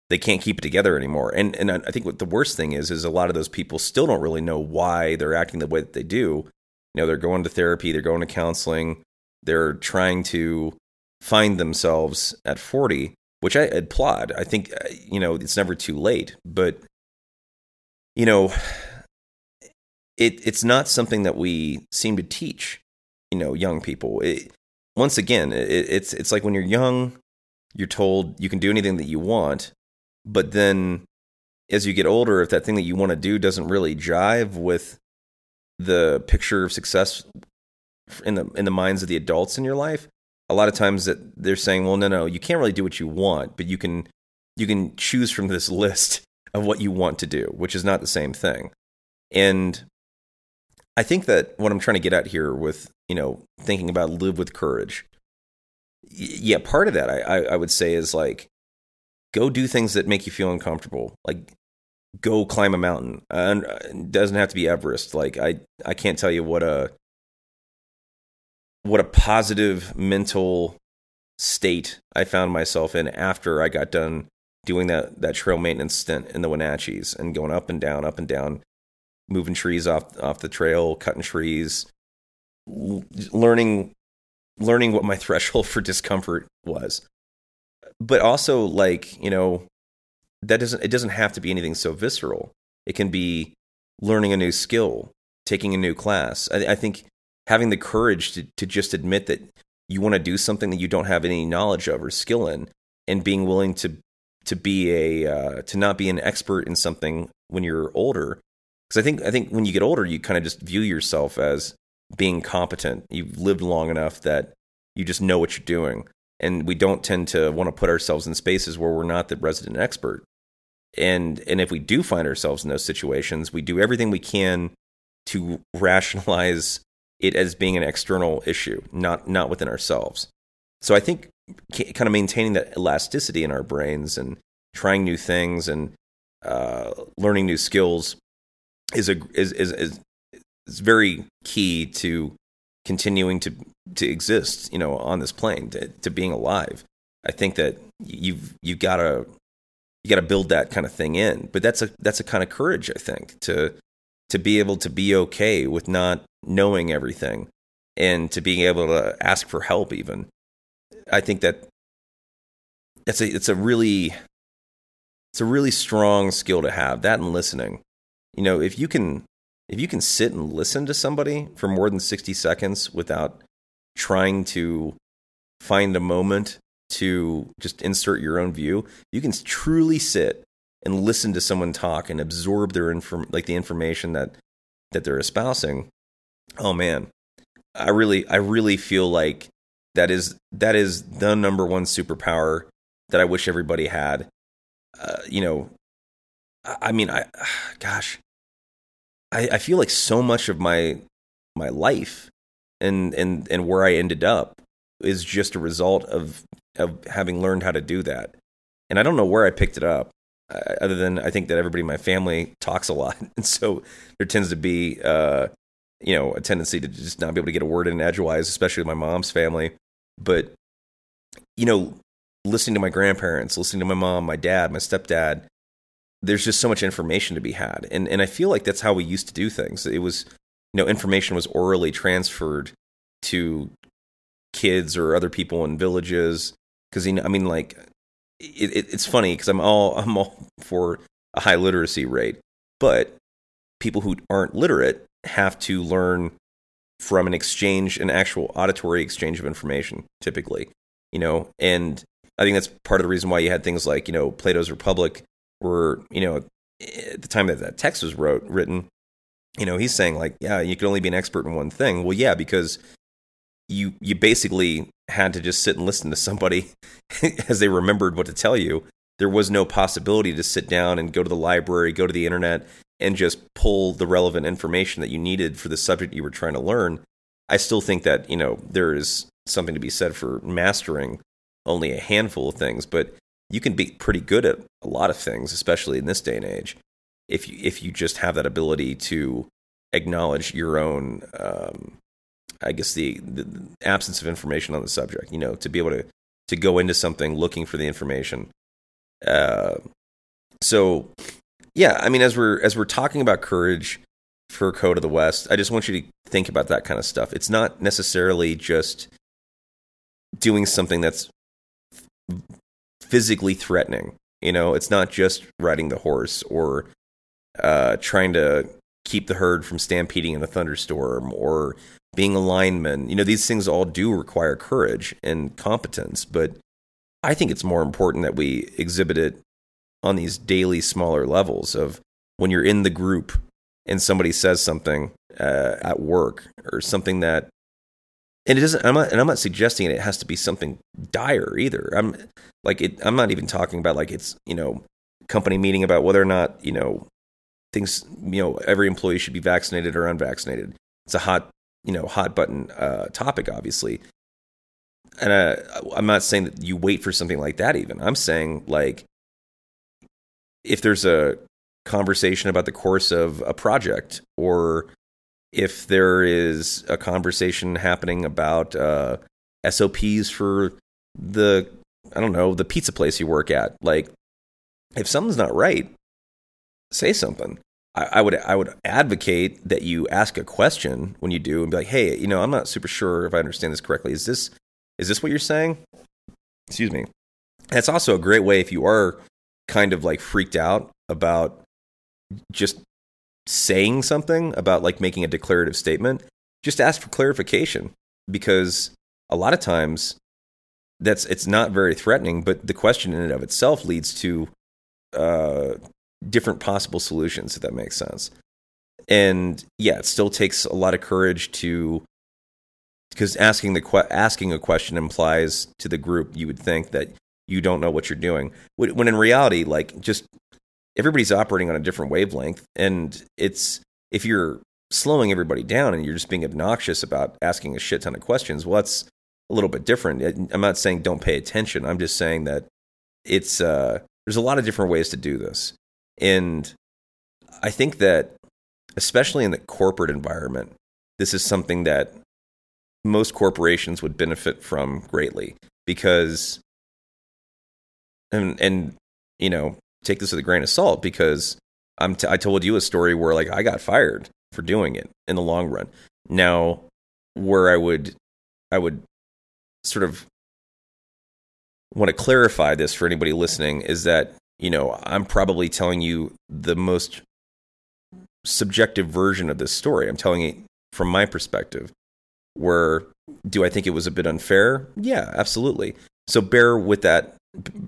Speaker 1: they can't keep it together anymore. And and I think what the worst thing is is a lot of those people still don't really know why they're acting the way that they do. You know, they're going to therapy, they're going to counseling, they're trying to find themselves at 40, which I applaud. I think uh, you know, it's never too late, but you know, it it's not something that we seem to teach, you know, young people. It, once again, it, it's it's like when you're young, you're told you can do anything that you want but then as you get older, if that thing that you want to do doesn't really jive with the picture of success in the in the minds of the adults in your life, a lot of times that they're saying, "Well, no, no, you can't really do what you want, but you can you can choose from this list of what you want to do," which is not the same thing. And I think that what I'm trying to get at here with you know thinking about live with courage, yeah, part of that I, I, I would say is like go do things that make you feel uncomfortable. Like go climb a mountain. Uh, it doesn't have to be Everest. Like I I can't tell you what a what a positive mental state I found myself in after I got done doing that that trail maintenance stint in the Wenatchees and going up and down, up and down, moving trees off off the trail, cutting trees, learning learning what my (laughs) threshold for discomfort was but also like you know that doesn't it doesn't have to be anything so visceral. It can be learning a new skill, taking a new class. I, I think having the courage to to just admit that you want to do something that you don't have any knowledge of or skill in, and being willing to to be a uh, to not be an expert in something when you're older. Because I think I think when you get older, you kind of just view yourself as being competent. You've lived long enough that you just know what you're doing and we don't tend to want to put ourselves in spaces where we're not the resident expert. And and if we do find ourselves in those situations we do everything we can to rationalize it as being an external issue not not within ourselves. So i think kind of maintaining that elasticity in our brains and trying new things and uh, learning new skills is a is, is is is very key to continuing to to exist, you know, on this plane, to, to being alive. I think that you've you've got to you got to build that kind of thing in. But that's a that's a kind of courage, I think, to to be able to be okay with not knowing everything and to being able to ask for help even. I think that it's a it's a really it's a really strong skill to have that and listening. You know, if you can if you can sit and listen to somebody for more than 60 seconds without trying to find a moment to just insert your own view, you can truly sit and listen to someone talk and absorb their inform like the information that that they're espousing. Oh man, I really I really feel like That is that is the number one superpower that I wish everybody had. Uh, you know, I mean, I, (sighs) gosh, I, I feel like so much of my my life and and and where I ended up is just a result of of having learned how to do that. And I don't know where I picked it up, uh, other than I think that everybody in my family (laughs) talks a lot, (laughs) and so there tends to be, uh, you know, a tendency to just not be able to get a word in edgewise, especially with my mom's family. But you know, listening to my grandparents, listening to my mom, my dad, my stepdad, there's just so much information to be had. And and I feel like that's how we used to do things. It was you know, information was orally transferred to kids or other people in villages because you know, I mean like it, it, it's funny because I'm all I'm all for a high literacy rate, but people who aren't literate have to learn from an exchange, an actual auditory exchange of information, typically, you know, and I think that's part of the reason why you had things like, you know, Plato's Republic, where, you know, at the time that that text was wrote, written, you know, he's saying like, yeah, you can only be an expert in one thing. Well, yeah, because you you basically had to just sit and listen to somebody (laughs) as they remembered what to tell you. There was no possibility to sit down and go to the library, go to the internet, and just pull the relevant information that you needed for the subject you were trying to learn. I still think that you know there is something to be said for mastering only a handful of things, but you can be pretty good at a lot of things, especially in this day and age, if you if you just have that ability to acknowledge your own, um, I guess the, the absence of information on the subject. You know, to be able to to go into something looking for the information. Uh, so, yeah, I mean, as we're as we're talking about courage for Code of the West, I just want you to think about that kind of stuff. It's not necessarily just doing something that's physically threatening. You know, it's not just riding the horse or uh, trying to keep the herd from stampeding in a thunderstorm or being a lineman. You know, these things all do require courage and competence, but I think it's more important that we exhibit it on these daily smaller levels of when you're in the group and somebody says something uh, at work or something that and it doesn't I'm not and I'm not suggesting it has to be something dire either. I'm like it I'm not even talking about like it's, you know, company meeting about whether or not, you know, things, you know, every employee should be vaccinated or unvaccinated. It's a hot, you know, hot button uh, topic obviously. And uh, I'm not saying that you wait for something like that even. I'm saying like if there's a conversation about the course of a project or if there is a conversation happening about uh, SOPs for the I don't know the pizza place you work at, like if something's not right, say something. I, I, would I would advocate that you ask a question when you do and be like, hey, you know, I'm not super sure if I understand this correctly. Is this is this what you're saying? Excuse me. That's also a great way if you are kind of like freaked out about just saying something about like making a declarative statement, just ask for clarification because a lot of times that's it's not very threatening, but the question in and of itself leads to uh, different possible solutions. If that makes sense, and yeah, it still takes a lot of courage to because asking the que- asking a question implies to the group you would think that you don't know what you're doing when in reality like just everybody's operating on a different wavelength and it's if you're slowing everybody down and you're just being obnoxious about asking a shit ton of questions well that's a little bit different. I'm not saying don't pay attention. I'm just saying that it's uh, there's a lot of different ways to do this. And i think that especially in the corporate environment this is something that most corporations would benefit from greatly because and and you know take this with a grain of salt because I'm t- I told you a story where like I got fired for doing it in the long run. Now, where I would I would sort of want to clarify this for anybody listening is that you know I'm probably telling you the most subjective version of this story. I'm telling it from my perspective. Where do I think it was a bit unfair? Yeah, absolutely. So bear with that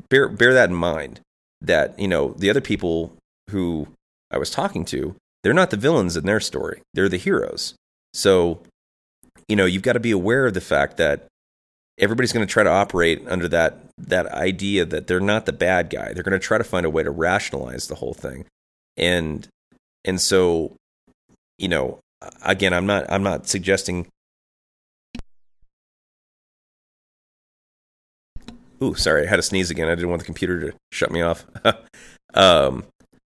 Speaker 1: bear bear that in mind that you know the other people who I was talking to, they're not the villains in their story; they're the heroes. So, you know, you've got to be aware of the fact that everybody's going to try to operate under that that idea that they're not the bad guy. They're going to try to find a way to rationalize the whole thing. And and so you know, again, I'm not I'm not suggesting Ooh, sorry, I had to sneeze again. I didn't want the computer to shut me off. (laughs) um,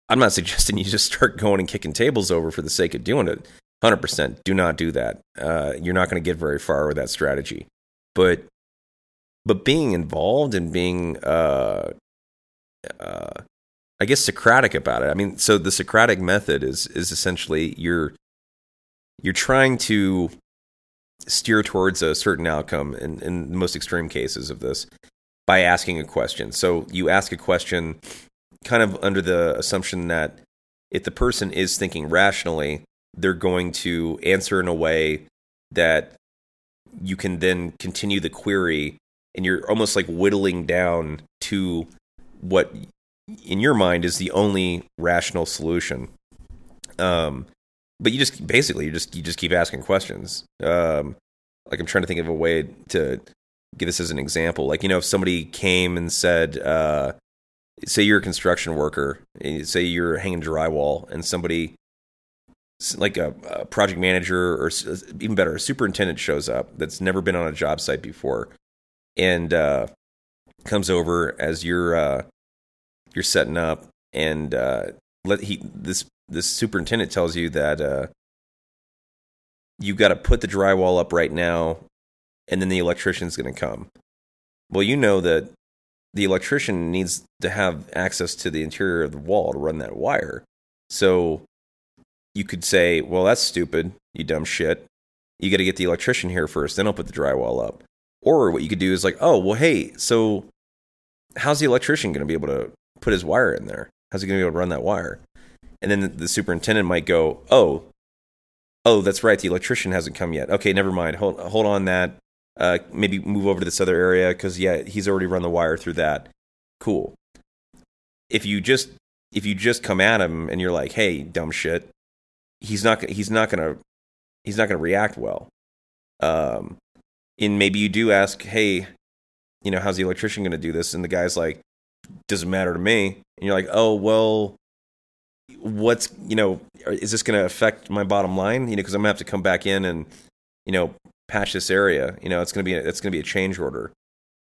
Speaker 1: I'm not (laughs) suggesting you just start going and kicking tables over for the sake of doing it. 100%. Do not do that. Uh, you're not going to get very far with that strategy. But but being involved and being uh, uh, I guess Socratic about it. I mean, so the Socratic method is is essentially you're you're trying to steer towards a certain outcome in, in the most extreme cases of this by asking a question. So you ask a question kind of under the assumption that if the person is thinking rationally, they're going to answer in a way that you can then continue the query and you're almost like whittling down to what in your mind is the only rational solution. Um, but you just basically you just you just keep asking questions. Um, like I'm trying to think of a way to give this as an example. Like you know, if somebody came and said, uh, say you're a construction worker, say you're hanging drywall, and somebody like a, a, project manager or even better, a superintendent shows up that's never been on a job site before, and uh, comes over as you're uh, you're setting up, and uh, let he this this superintendent tells you that uh, you got to put the drywall up right now, and then the electrician's going to come. Well, you know that the electrician needs to have access to the interior of the wall to run that wire. So you could say, well, that's stupid, you dumb shit. You got to get the electrician here first, then I'll put the drywall up. Or what you could do is like, oh, well, hey, so how's the electrician going to be able to put his wire in there? How's he going to be able to run that wire? And then the, superintendent might go, oh, oh, that's right, the electrician hasn't come yet. Okay, never mind. Hold, hold on that. Uh, maybe move over to this other area because yeah, he's already run the wire through that. Cool. If you just if you just come at him and you're like, hey, dumb shit, he's not he's not gonna he's not gonna react well. Um, and maybe you do ask, hey, you know, how's the electrician gonna do this? And the guy's like, doesn't matter to me. And you're like, oh well, what's you know, is this gonna affect my bottom line? You know, because I'm gonna have to come back in and you know patch this area. You know, it's gonna be a, it's gonna be a change order.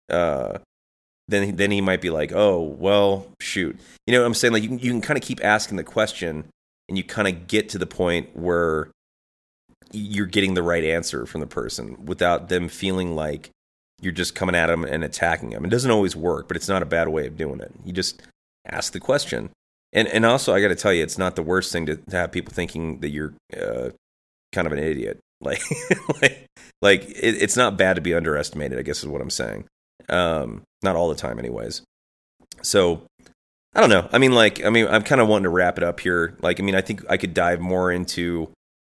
Speaker 1: Uh, then then he might be like, oh well, shoot. You know what I'm saying? Like you can, you can kind of keep asking the question and you kind of get to the point where you're getting the right answer from the person without them feeling like you're just coming at them and attacking them. It doesn't always work, but it's not a bad way of doing it. You just ask the question. And and also, I got to tell you, it's not the worst thing to, to have people thinking that you're uh, kind of an idiot. (laughs) Like, like, like it, it's not bad to be underestimated. I guess is what I'm saying. Um, not all the time, anyways. So I don't know. I mean, like, I mean, I'm kind of wanting to wrap it up here. Like, I mean, I think I could dive more into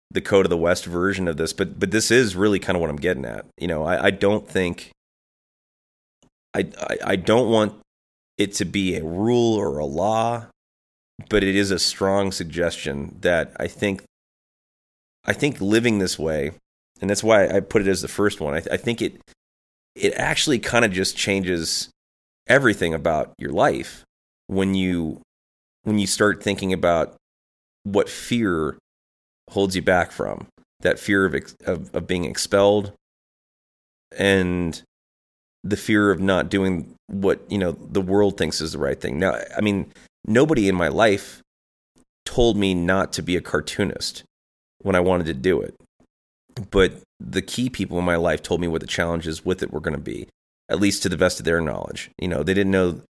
Speaker 1: the Code of the West version of this, but but this is really kind of what I'm getting at. You know, I, I don't think I, I I don't want it to be a rule or a law, but it is a strong suggestion that I think I think living this way, and that's why I put it as the first one. I, I think it it actually kind of just changes everything about your life when you when you start thinking about what fear holds you back from that fear of, of, of being expelled and the fear of not doing what you know the world thinks is the right thing now i mean nobody in my life told me not to be a cartoonist when i wanted to do it but the key people in my life told me what the challenges with it were going to be at least to the best of their knowledge you know they didn't know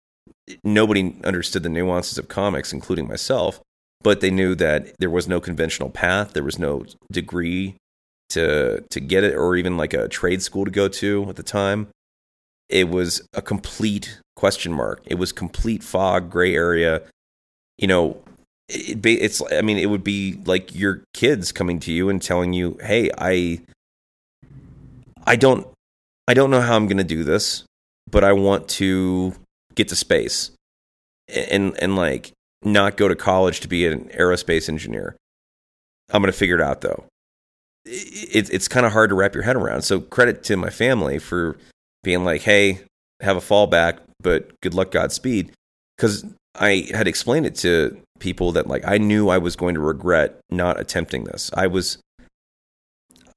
Speaker 1: nobody understood the nuances of comics, including myself, but they knew that there was no conventional path, there was no degree to to get it, or even like a trade school to go to at the time. It was a complete question mark. It was complete fog, gray area. You know, it, it's. I mean, it would be like your kids coming to you and telling you, "Hey, I, I don't, I don't know how I'm going to do this, but I want to get to space and and like not go to college to be an aerospace engineer. I'm going to figure it out though. It, it's kind of hard to wrap your head around. So credit to my family for being like, "Hey, have a fallback, but good luck, Godspeed," because I had explained it to people that like I knew I was going to regret not attempting this. I was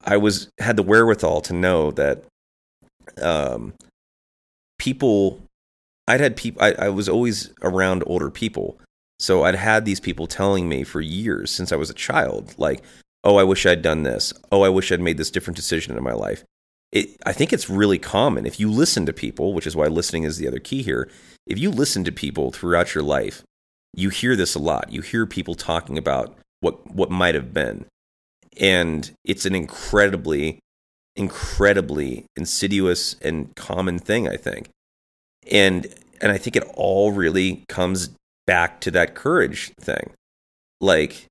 Speaker 1: I was had the wherewithal to know that um people I'd had people I, I was always around older people. So I'd had these people telling me for years since I was a child, like, oh, I wish I'd done this. Oh, I wish I'd made this different decision in my life. It, I think it's really common if you listen to people, which is why listening is the other key here. If you listen to people throughout your life, you hear this a lot. You hear people talking about what what might have been, and it's an incredibly, incredibly insidious and common thing. I think, and and I think it all really comes back to that courage thing. Like,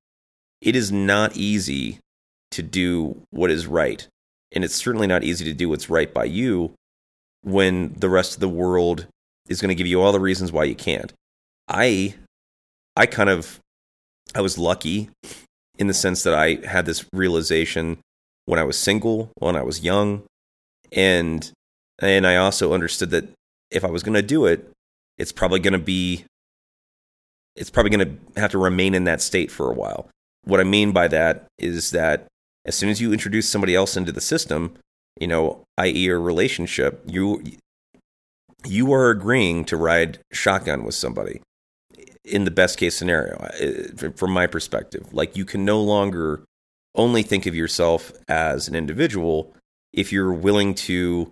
Speaker 1: it is not easy to do what is right. And it's certainly not easy to do what's right by you when the rest of the world is going to give you all the reasons why you can't. I I kind of I was lucky in the sense that I had this realization when I was single, when I was young, and and I also understood that if I was going to do it, it's probably going to be it's probably going to have to remain in that state for a while. What I mean by that is that as soon as you introduce somebody else into the system, you know, i.e., a relationship, you you are agreeing to ride shotgun with somebody in the best case scenario, uh, from my perspective. Like you can no longer only think of yourself as an individual if you're willing to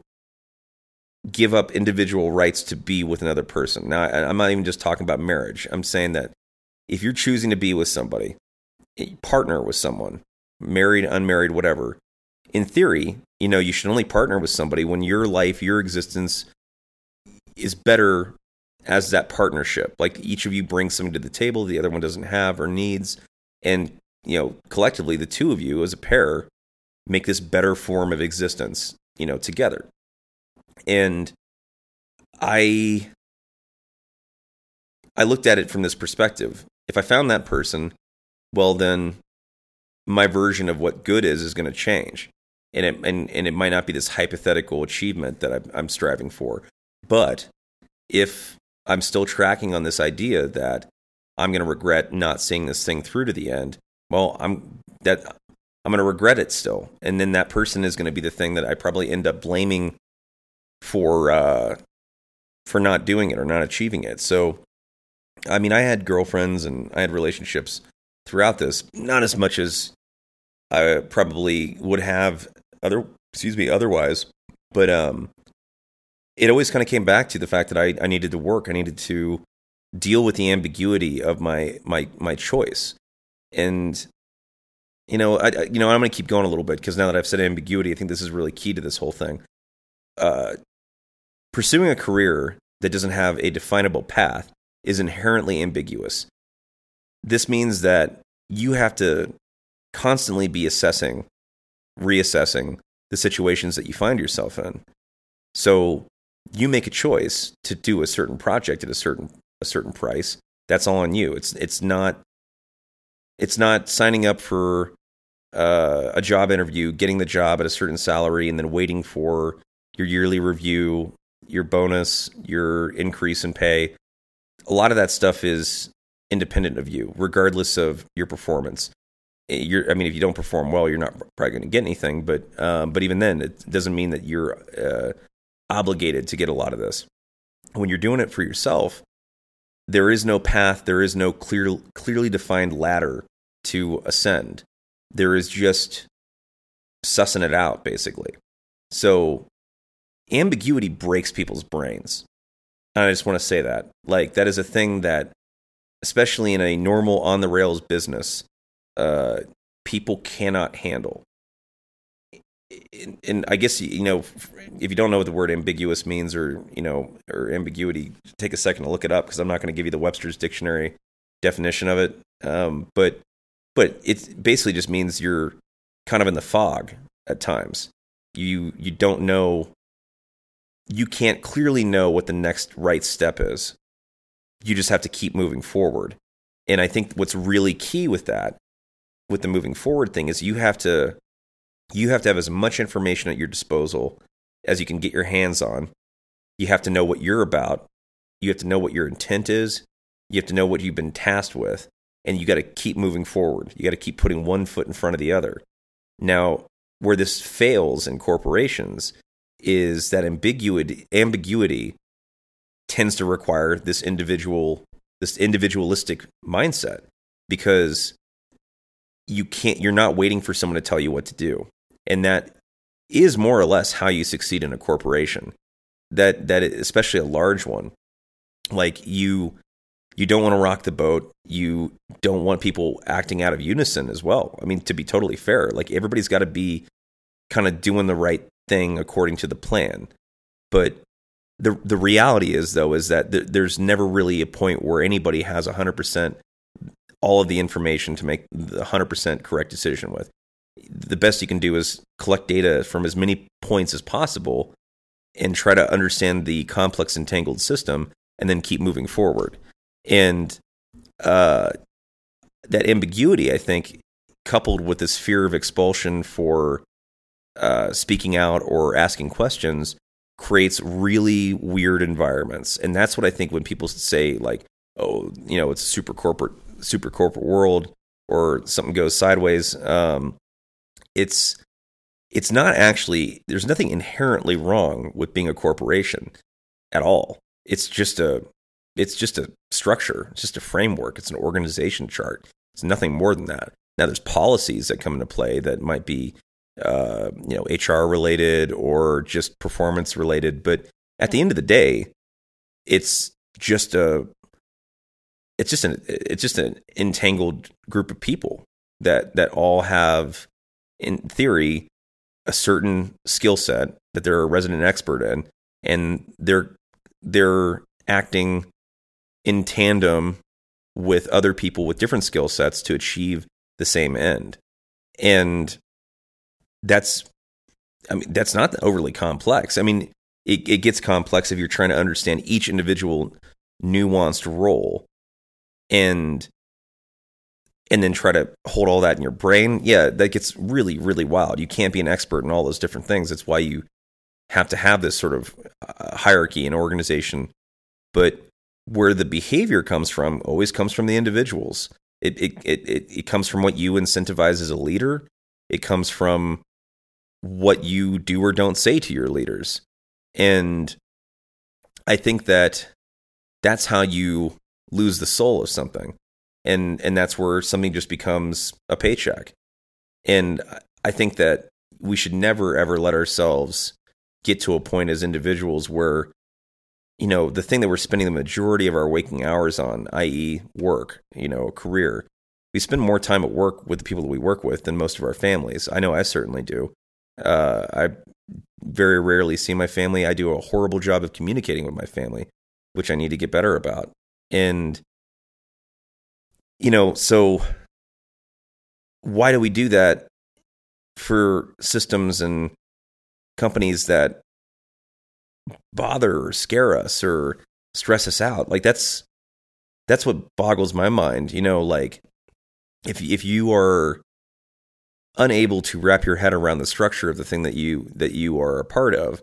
Speaker 1: give up individual rights to be with another person. Now, I'm not even just talking about marriage. I'm saying that if you're choosing to be with somebody, partner with someone, married, unmarried, whatever, in theory, you know, you should only partner with somebody when your life, your existence is better as that partnership. Like each of you brings something to the table the other one doesn't have or needs. And, you know, collectively, the two of you as a pair make this better form of existence, you know, together. And I I looked at it from this perspective. If I found that person, well then my version of what good is is going to change. And it and, and it might not be this hypothetical achievement that I'm, I'm striving for. But if I'm still tracking on this idea that I'm going to regret not seeing this thing through to the end, well, I'm that I'm going to regret it still. And then that person is going to be the thing that I probably end up blaming for uh, for not doing it or not achieving it. So, I mean, I had girlfriends and I had relationships throughout this, not as much as I probably would have other excuse me otherwise, but um, it always kind of came back to the fact that I, I needed to work. I needed to deal with the ambiguity of my my my choice, and you know, I, you know, I'm going to keep going a little bit because now that I've said ambiguity, I think this is really key to this whole thing. Uh, Pursuing a career that doesn't have a definable path is inherently ambiguous. This means that you have to constantly be assessing, reassessing the situations that you find yourself in. So you make a choice to do a certain project at a certain a certain price. That's all on you. It's it's not it's not signing up for uh, a job interview, getting the job at a certain salary, and then waiting for your yearly review your bonus, your increase in pay, a lot of that stuff is independent of you, regardless of your performance. Eh, you're, I mean, if you don't perform well, you're not probably going to get anything. But um, but even then, it doesn't mean that you're uh, obligated to get a lot of this. When you're doing it for yourself, there is no path. There is no clear, clearly defined ladder to ascend. There is just sussing it out, basically. So ambiguity breaks people's brains. And I just want to say that. Like, that is a thing that, especially in a normal on the rails business, uh, people cannot handle. And I guess, you know, if you don't know what the word ambiguous means or, you know, or ambiguity, take a second to look it up because I'm not going to give you the Webster's dictionary definition of it. Um, but, but it basically just means you're kind of in the fog at times. You, you don't know you can't clearly know what the next right step is. You just have to keep moving forward. And I think what's really key with that, with the moving forward thing, is you have to you have to have as much information at your disposal as you can get your hands on. You have to know what you're about. You have to know what your intent is. You have to know what you've been tasked with. And you got to keep moving forward. You got to keep putting one foot in front of the other. Now, where this fails in corporations is that ambiguity, ambiguity tends to require this individual this individualistic mindset because you can't you're not waiting for someone to tell you what to do. And that is more or less how you succeed in a corporation. That that especially a large one. Like you you don't want to rock the boat. You don't want people acting out of unison as well. I mean to be totally fair like everybody's got to be kind of doing the right thing according to the plan. But the the reality is though is that th- there's never really a point where anybody has 100% all of the information to make the 100% correct decision with. The best you can do is collect data from as many points as possible and try to understand the complex entangled system and then keep moving forward. And uh, that ambiguity i think coupled with this fear of expulsion for uh, speaking out or asking questions creates really weird environments. And that's what I think when people say like, oh, you know, it's a super corporate, super corporate world, or something goes sideways. Um, it's it's not actually. There's nothing inherently wrong with being a corporation at all. It's just a it's just a structure. It's just a framework. It's an organization chart. It's nothing more than that. Now, there's policies that come into play that might be uh, you know HR related or just performance related. But at the end of the day, it's just a it's just an it's just an entangled group of people that that all have in theory a certain skill set that they're a resident expert in and they're they're acting in tandem with other people with different skill sets to achieve the same end and that's I mean that's not overly complex. I mean it, it gets complex if you're trying to understand each individual nuanced role and and then try to hold all that in your brain. Yeah, that gets really really wild. You can't be an expert in all those different things. That's why you have to have this sort of uh, hierarchy and organization. But where the behavior comes from always comes from the individuals. It it it it comes from what you incentivize as a leader. It comes from what you do or don't say to your leaders. And I think that that's how you lose the soul of something. And and that's where something just becomes a paycheck. And I think that we should never ever let ourselves get to a point as individuals where you know the thing that we're spending the majority of our waking hours on i.e. work you know career we spend more time at work with the people that we work with than most of our families i know i certainly do uh, I very rarely see my family. I do a horrible job of communicating with my family, which I need to get better about. And, you know, so why do we do that for systems and companies that bother or scare us or stress us out? Like that's that's what boggles my mind. You know, like if if you are unable to wrap your head around the structure of the thing that you that you are a part of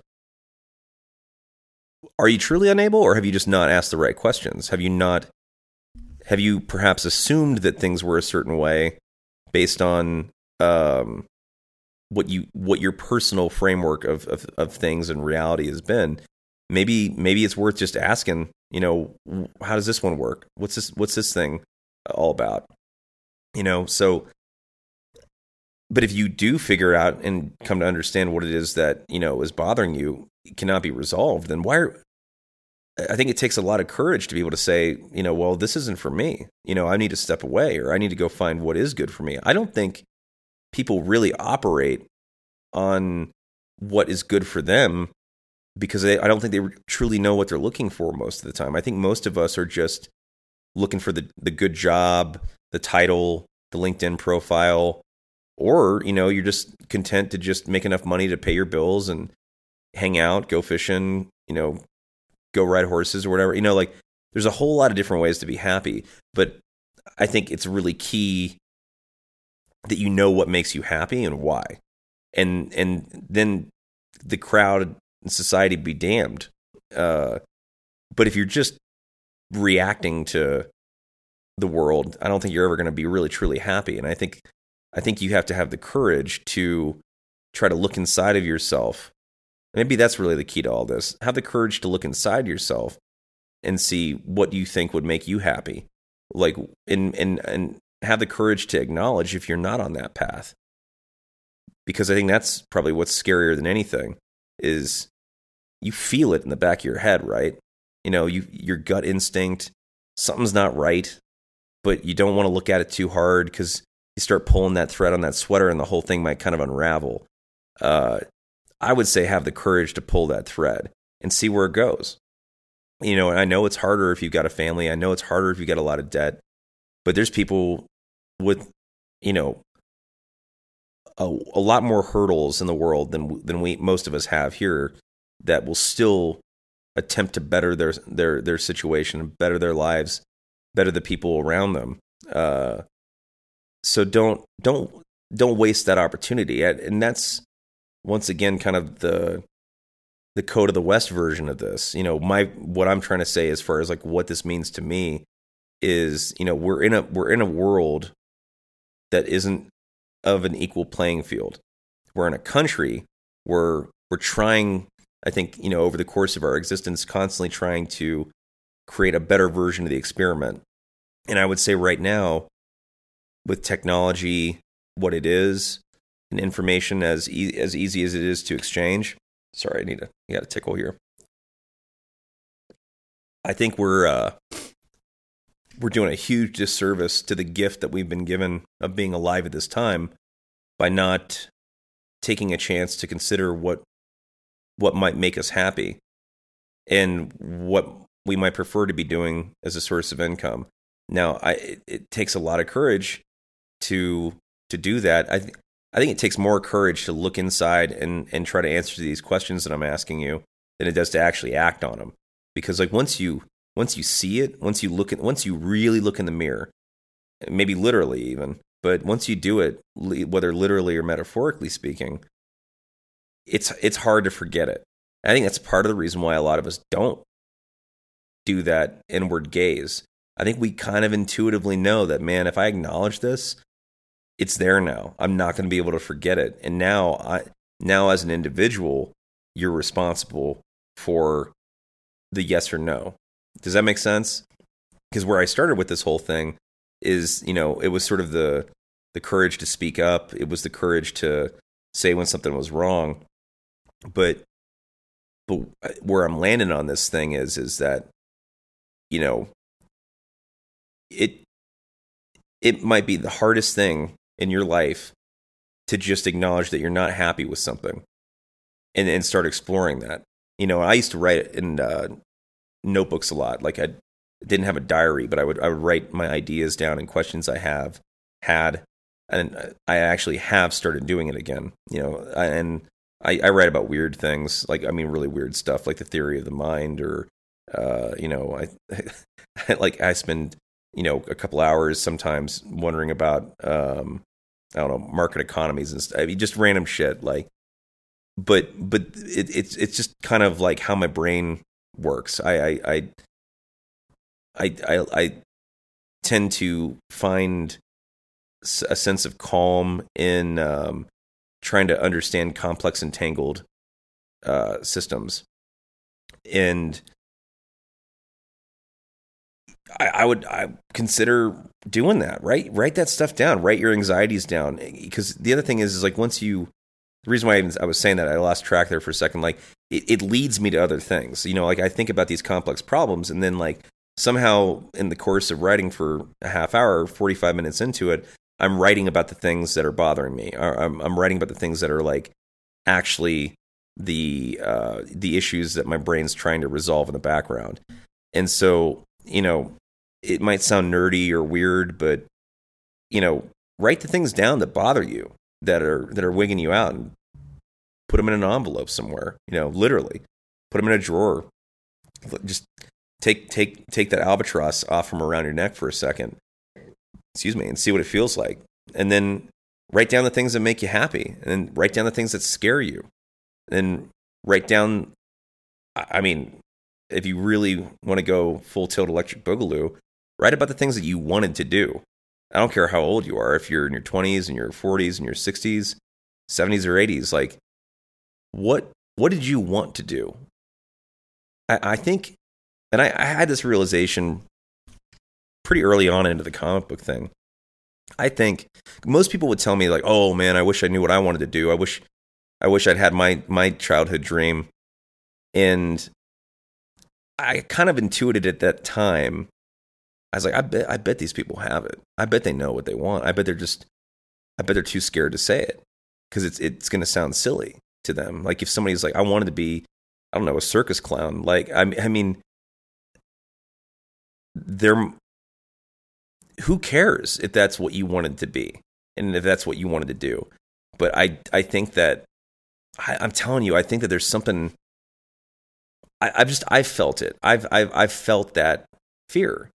Speaker 1: are you truly unable or have you just not asked the right questions? Have you not have you perhaps assumed that things were a certain way based on um, what you what your personal framework of, of of things and reality has been? Maybe maybe it's worth just asking you know how does this one work? What's this what's this thing all about? You know so but if you do figure out and come to understand what it is that you know is bothering you cannot be resolved then why are, i think it takes a lot of courage to be able to say you know well this isn't for me. You know i need to step away or i need to go find what is good for me. I don't think people really operate on what is good for them because they, i don't think they truly know what they're looking for most of the time. I think most of us are just looking for the, the good job the title the linkedin profile or you know you're just content to just make enough money to pay your bills and hang out go fishing you know go ride horses or whatever you know like there's a whole lot of different ways to be happy but i think it's really key that you know what makes you happy and why and and then the crowd and society be damned. Uh, but if you're just reacting to the world, I don't think you're ever going to be really truly happy. And I think I think you have to have the courage to try to look inside of yourself. Maybe that's really the key to all this. Have the courage to look inside yourself and see what you think would make you happy. Like and and and have the courage to acknowledge if you're not on that path. Because I think that's probably what's scarier than anything is you feel it in the back of your head, right? You know, you your gut instinct, something's not right, but you don't want to look at it too hard because you start pulling that thread on that sweater and the whole thing might kind of unravel. Uh, I would say have the courage to pull that thread and see where it goes. You know, I know it's harder if you've got a family. I know it's harder if you've got a lot of debt, but there's people with, you know, a, a lot more hurdles in the world than than we most of us have here that will still attempt to better their their their situation, better their lives, better the people around them. Uh, so don't don't don't waste that opportunity, and that's once again kind of the the code of the West version of this. You know, my what I'm trying to say as far as like what this means to me is, you know, we're in a we're in a world that isn't of an equal playing field. We're in a country where we're trying, I think, you know, over the course of our existence, constantly trying to create a better version of the experiment. And I would say right now, with technology, what it is, and information as e- as easy as it is to exchange. Sorry, I need a I got a tickle here. I think we're uh, we're doing a huge disservice to the gift that we've been given of being alive at this time by not taking a chance to consider what what might make us happy and what we might prefer to be doing as a source of income. Now, I, it, it takes a lot of courage to to do that. I th- I think it takes more courage to look inside and and try to answer these questions that I'm asking you than it does to actually act on them. Because like once you once you see it, once you look at once you really look in the mirror, maybe literally even, but once you do it, whether literally or metaphorically speaking, it's it's hard to forget it. I think that's part of the reason why a lot of us don't do that inward gaze. I think we kind of intuitively know that man, if I acknowledge this, it's there now. I'm not going to be able to forget it. And now I now as an individual, you're responsible for the yes or no. Does that make sense? Because where I started with this whole thing is, you know, it was sort of the the courage to speak up. It was the courage to say when something was wrong. But but uh, where I'm landing on this thing is is that you know it it might be the hardest thing in your life to just acknowledge that you're not happy with something and and start exploring that. You know, I used to write in uh, notebooks a lot. Like I didn't have a diary, but I would I would write my ideas down and questions I have had, and I actually have started doing it again. You know, and I, I write about weird things, like I mean, really weird stuff, like the theory of the mind, or uh, you know, I (laughs) like I spend you know a couple hours sometimes wondering about um, I don't know market economies and stuff. I mean, just random shit like. But but it, it's it's just kind of like how my brain works. I I I I, I, I tend to find a sense of calm in um, trying to understand complex, entangled uh, systems, and I, I, would I consider doing that. Right, write that stuff down. Write your anxieties down. Because the other thing is, is like once you, the reason why I, even, I was saying that I lost track there for a second. Like it, it leads me to other things. You know, like I think about these complex problems, and then like somehow in the course of writing for a half hour, forty five minutes into it, I'm writing about the things that are bothering me. I'm, I'm writing about the things that are like actually the uh, the issues that my brain's trying to resolve in the background. And so, you know, it might sound nerdy or weird, but you know, write the things down that bother you, that are that are wigging you out, and put them in an envelope somewhere. You know, literally, put them in a drawer. Just take take take that albatross off from around your neck for a second. Excuse me, and see what it feels like, and then write down the things that make you happy, and write down the things that scare you, and write down. I mean, if you really want to go full tilt electric boogaloo, write about the things that you wanted to do. I don't care how old you are, if you're in your 20s and your 40s and your 60s, 70s or 80s, like what what did you want to do? I, I think, and I, I had this realization pretty early on into the comic book thing. I think most people would tell me like, "Oh man, I wish I knew what I wanted to do. I wish I wish I'd had my my childhood dream." And I kind of intuited at that time. I was like, I bet I bet these people have it. I bet they know what they want. I bet they're just I bet they're too scared to say it because it's it's going to sound silly to them. Like if somebody's like, I wanted to be, I don't know, a circus clown. Like I I mean, they're who cares if that's what you wanted to be and if that's what you wanted to do. But I I think that I, am telling you, I think that there's something I, have just I've felt it. I've I've I've felt that fear.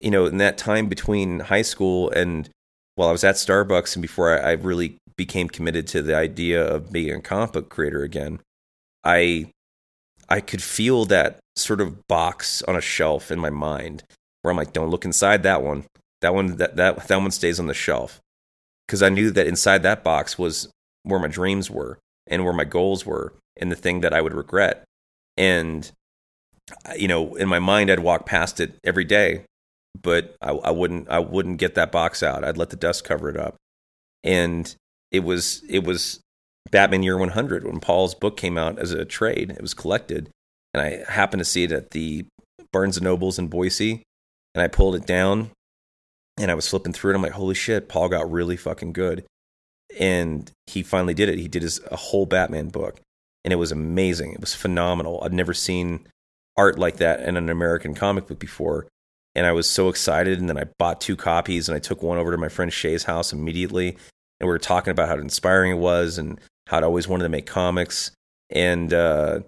Speaker 1: You know, in that time between high school and while I was at Starbucks and before I, I really became committed to the idea of being a comic book creator again, I I could feel that sort of box on a shelf in my mind where I'm like, don't look inside that one. That one that that, that one stays on the shelf. Because I knew that inside that box was where my dreams were and where my goals were and the thing that I would regret and uh, you know in my mind i'd walk past it every day but I, I, wouldn't i wouldn't get that box out. I'd let the dust cover it up. And it was it was batman year 100 when paul's book came out as a trade. It was collected. And i happened to see it at the barnes and nobles in boise. And i pulled it down and i was flipping through it. I'm like holy shit paul got really fucking good. And he finally did it. He did his a whole batman book and it was amazing. It was phenomenal. I'd never seen art like that in an American comic book before. And I was so excited. And then I bought two copies and I took one over to my friend Shay's house immediately. And we were talking about how inspiring it was and how I'd always wanted to make comics. And uh,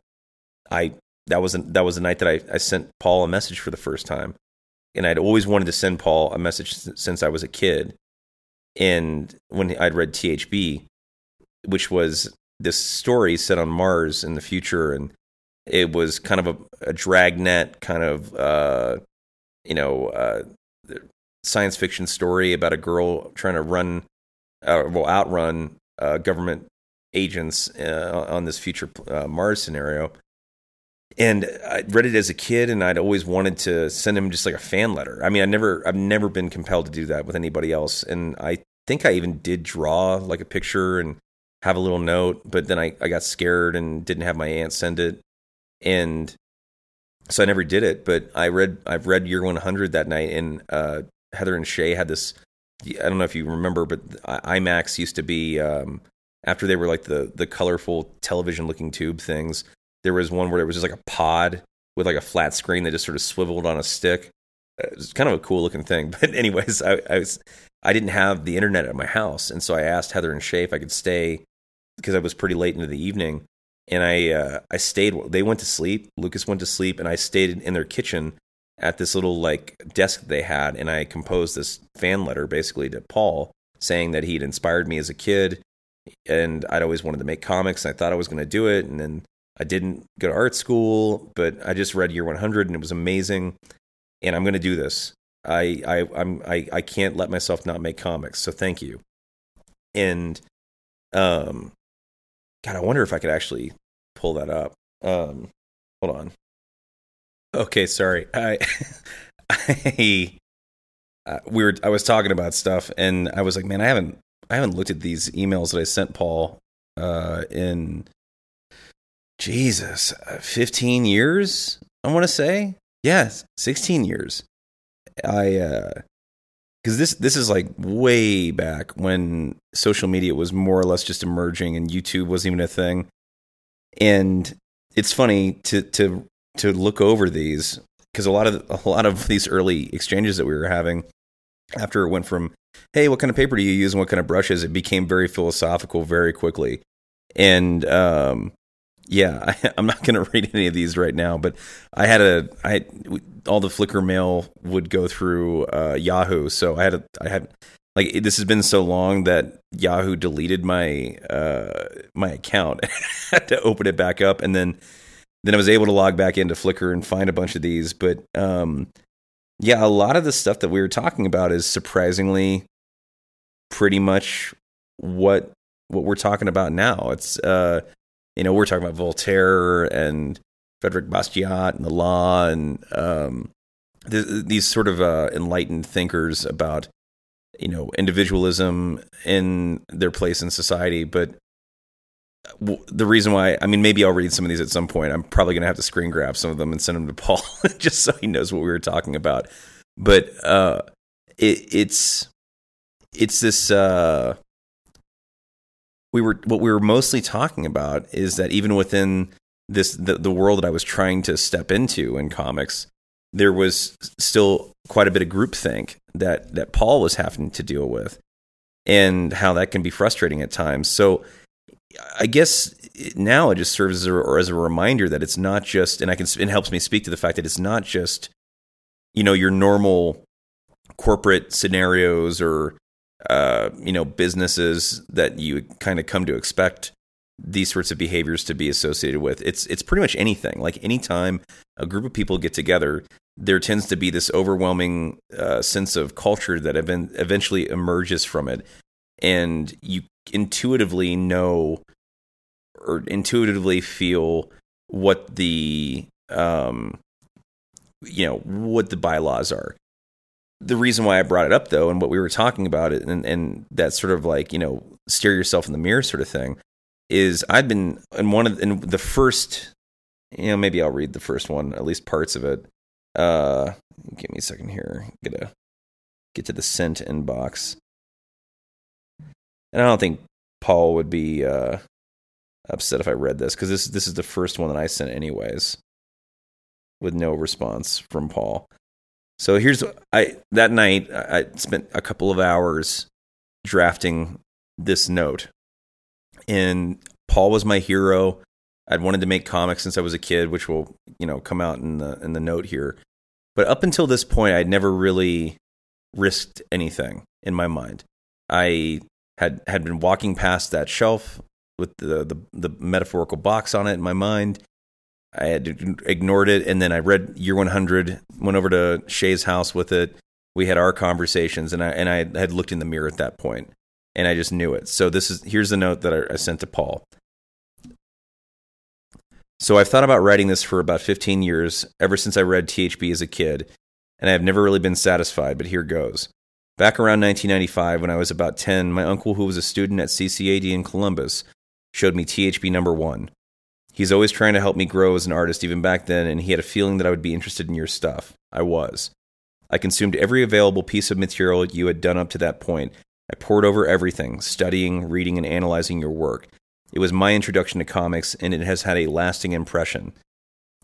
Speaker 1: I that was that was the night that I, I sent Paul a message for the first time. And I'd always wanted to send Paul a message since I was a kid. And when I'd read THB, which was this story set on Mars in the future, and it was kind of a, a dragnet kind of uh, you know uh, science fiction story about a girl trying to run uh, well outrun uh, government agents uh, on this future uh, Mars scenario. And I read it as a kid, and I'd always wanted to send him just like a fan letter. I mean, I never, I've never been compelled to do that with anybody else, and I think I even did draw like a picture and have a little note, but then I, I got scared and didn't have my aunt send it. And so I never did it, but I read I've read Year 100 that night and uh, Heather and Shay had this I don't know if you remember, but iMacs used to be um, after they were like the the colorful television looking tube things. There was one where it was just like a pod with like a flat screen that just sort of swiveled on a stick. It was kind of a cool looking thing. (laughs) But anyways, I, I was I didn't have the internet at my house, and so I asked Heather and Shay if I could stay because I was pretty late into the evening, and I uh, I stayed. They went to sleep. Lucas went to sleep, and I stayed in their kitchen at this little like desk they had, and I composed this fan letter basically to Paul saying that he'd inspired me as a kid, and I'd always wanted to make comics. And I thought I was going to do it, and then I didn't go to art school, but I just read Year 100, and it was amazing. And I'm going to do this. I I I'm I I can't let myself not make comics. So thank you. And um God, I wonder if I could actually pull that up. Um, hold on. Okay, sorry. I, (laughs) I, uh, we were. I was talking about stuff, and I was like, man, I haven't, I haven't looked at these emails that I sent Paul uh, in Jesus, uh, fifteen years. I want to say, yes, sixteen years. I, uh, because this this is like way back when social media was more or less just emerging and YouTube wasn't even a thing. And it's funny to to to look over these because a lot of a lot of these early exchanges that we were having after it went from hey what kind of paper do you use and what kind of brushes it became very philosophical very quickly and um, yeah, (laughs) I, am not going (laughs) to read any of these right now, but I had a I all the Flickr mail would go through uh, Yahoo, so I had a I had like this has been so long that Yahoo deleted my uh, my account. (laughs) I had to open it back up, and then then I was able to log back into Flickr and find a bunch of these. But um, yeah, a lot of the stuff that we were talking about is surprisingly pretty much what what we're talking about now. It's uh, you know we're talking about Voltaire and Frederick Bastiat and the law and um, th- these sort of uh, enlightened thinkers about you know individualism in their place in society. But the reason why i mean maybe i'll read some of these at some point. I'm probably going to have to screen grab some of them and send them to paul (laughs) just so he knows what we were talking about. But uh it, it's it's this uh we were what we were mostly talking about is that even within this the, the world that i was trying to step into in comics there was still quite a bit of groupthink that that Paul was having to deal with, and how that can be frustrating at times. So, I guess now it just serves as a, as a reminder that it's not just, and I can it helps me speak to the fact that it's not just, you know, your normal corporate scenarios or uh, you know businesses that you kind of come to expect these sorts of behaviors to be associated with. It's it's pretty much anything. Like anytime a group of people get together, there tends to be this overwhelming uh, sense of culture that event- eventually emerges from it, and you intuitively know or intuitively feel what the um, you know what the bylaws are. The reason why I brought it up though, and what we were talking about it, and, and that sort of like you know stare yourself in the mirror sort of thing, is I've been in one of in the first, you know, maybe I'll read the first one, at least parts of it. Uh, give me a second here. I'm gonna get to the sent inbox, and I don't think Paul would be uh, upset if I read this because this this is the first one that I sent anyways, with no response from Paul. So here's I that night I spent a couple of hours drafting this note and Paul was my hero. I'd wanted to make comics since I was a kid, which will you know come out in the in the note here. But up until this point, I'd never really risked anything in my mind. I had had been walking past that shelf with the, the, the metaphorical box on it in my mind. I had ignored it, and then I read Year 100. Went over to Shay's house with it. We had our conversations, and I and I had looked in the mirror at that point and I just knew it. So this is here's the note that I, I sent to Paul. So I've thought about writing this for about 15 years, ever since I read THB as a kid, and I have never really been satisfied, but here goes. Back around 1995, when I was about 10, my uncle, who was a student at CCAD in Columbus, showed me THB number one. He's always trying to help me grow as an artist, even back then, and he had a feeling that I would be interested in your stuff. I was. I consumed every available piece of material you had done up to that point, I poured over everything, studying, reading, and analyzing your work. It was my introduction to comics, and it has had a lasting impression.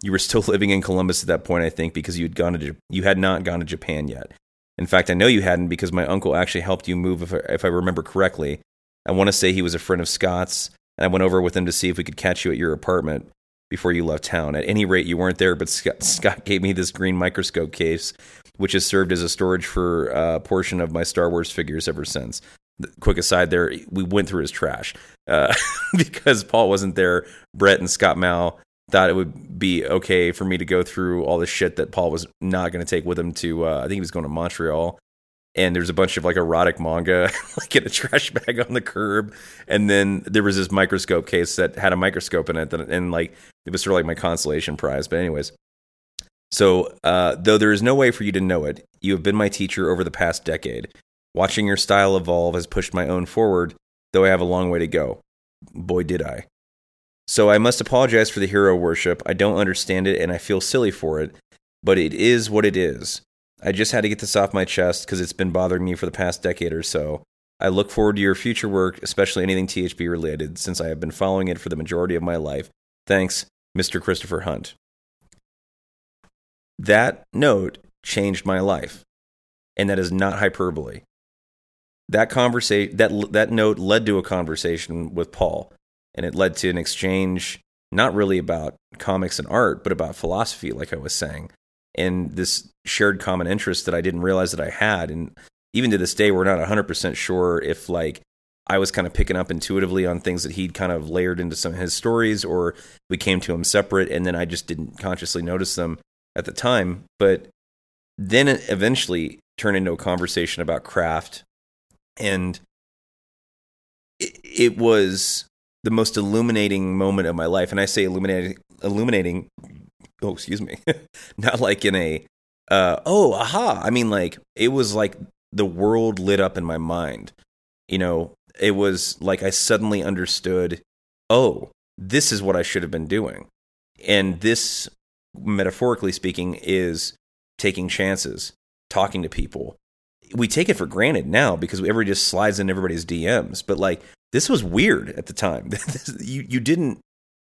Speaker 1: You were still (laughs) living in Columbus at that point, I think, because you had gone to you had not gone to Japan yet. In fact, I know you hadn't because my uncle actually helped you move, if I, if I remember correctly. I want to say he was a friend of Scott's, and I went over with him to see if we could catch you at your apartment before you left town. At any rate, you weren't there, but Scott, (laughs) Scott gave me this green microscope case which has served as a storage for a portion of my Star Wars figures ever since. The quick aside there, we went through his trash uh, (laughs) because Paul wasn't there. Brett and Scott Mao thought it would be okay for me to go through all the shit that Paul was not going to take with him to. Uh, I think he was going to Montreal, and there's a bunch of like erotic manga (laughs) like in a trash bag on the curb, and then there was this microscope case that had a microscope in it, that, and like it was sort of like my consolation prize. But anyways, so, uh, though there is no way for you to know it, you have been my teacher over the past decade. Watching your style evolve has pushed my own forward, though I have a long way to go. Boy, did I. So, I must apologize for the hero worship. I don't understand it and I feel silly for it, but it is what it is. I just had to get this off my chest because it's been bothering me for the past decade or so. I look forward to your future work, especially anything THB related, since I have been following it for the majority of my life. Thanks, Mr. Christopher Hunt. That note changed my life. And that is not hyperbole. That conversation that that note led to a conversation with Paul and it led to an exchange not really about comics and art but about philosophy like I was saying and this shared common interest that I didn't realize that I had and even to this day, we're not 100% sure if like I was kind of picking up intuitively on things that he'd kind of layered into some of his stories, or we came to him separate, and then I just didn't consciously notice them at the time. But then it eventually turned into a conversation about craft, and it, it was the most illuminating moment of my life. And I say illuminating, illuminating. Oh, excuse me, (laughs) not like in a uh, oh, aha. I mean, like it was like the world lit up in my mind. You know, it was like I suddenly understood, oh, this is what I should have been doing. And this, metaphorically speaking, is taking chances, talking to people. We take it for granted now because everybody just slides in everybody's DMs. But like, this was weird at the time. (laughs) you you didn't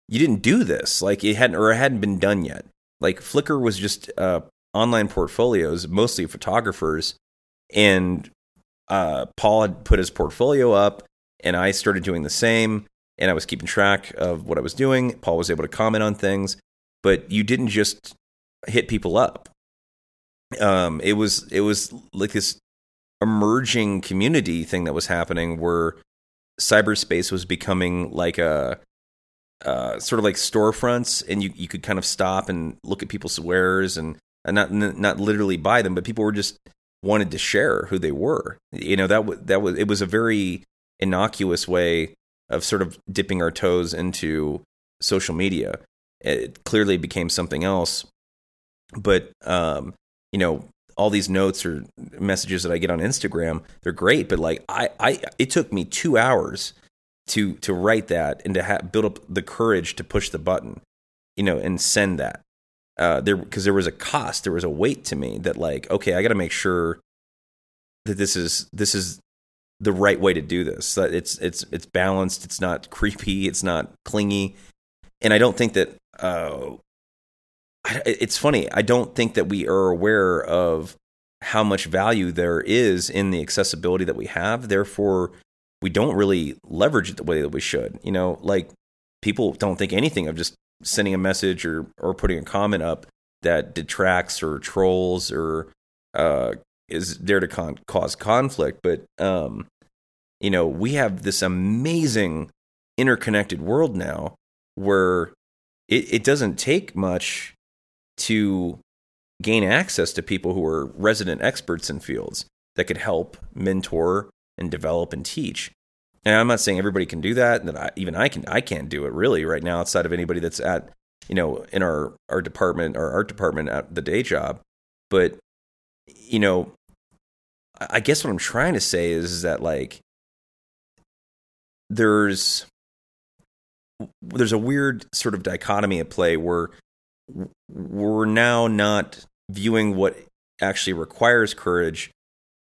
Speaker 1: you didn't do this like it hadn't or it hadn't been done yet. Like Flickr was just uh, online portfolios, mostly photographers, and uh, Paul had put his portfolio up, and I started doing the same. And I was keeping track of what I was doing. Paul was able to comment on things, but you didn't just hit people up. Um, it was it was like this emerging community thing that was happening where cyberspace was becoming like a uh, sort of like storefronts, and you you could kind of stop and look at people's wares and, and not not literally buy them, but people were just wanted to share who they were. You know that w- that was it was a very innocuous way of sort of dipping our toes into social media. It clearly became something else, but um, you know all these notes or messages that I get on Instagram, they're great. But like I, I it took me two hours to to write that and to ha- build up the courage to push the button, you know, and send that uh, there because there was a cost, there was a weight to me that like, okay, I got to make sure that this is this is the right way to do this. That it's it's it's balanced. It's not creepy. It's not clingy. And I don't think that. Uh, it's funny. I don't think that we are aware of how much value there is in the accessibility that we have. Therefore, we don't really leverage it the way that we should. You know, like people don't think anything of just sending a message or or putting a comment up that detracts or trolls or uh, is there to con- cause conflict. But um, you know, we have this amazing interconnected world now where it, it doesn't take much to gain access to people who are resident experts in fields that could help mentor and develop and teach. And I'm not saying everybody can do that, that I, even I can. I can't do it really right now, outside of anybody that's at, you know, in our our department, our art department at the day job. But you know, I guess what I'm trying to say is, is that like there's there's a weird sort of dichotomy at play where we're now not viewing what actually requires courage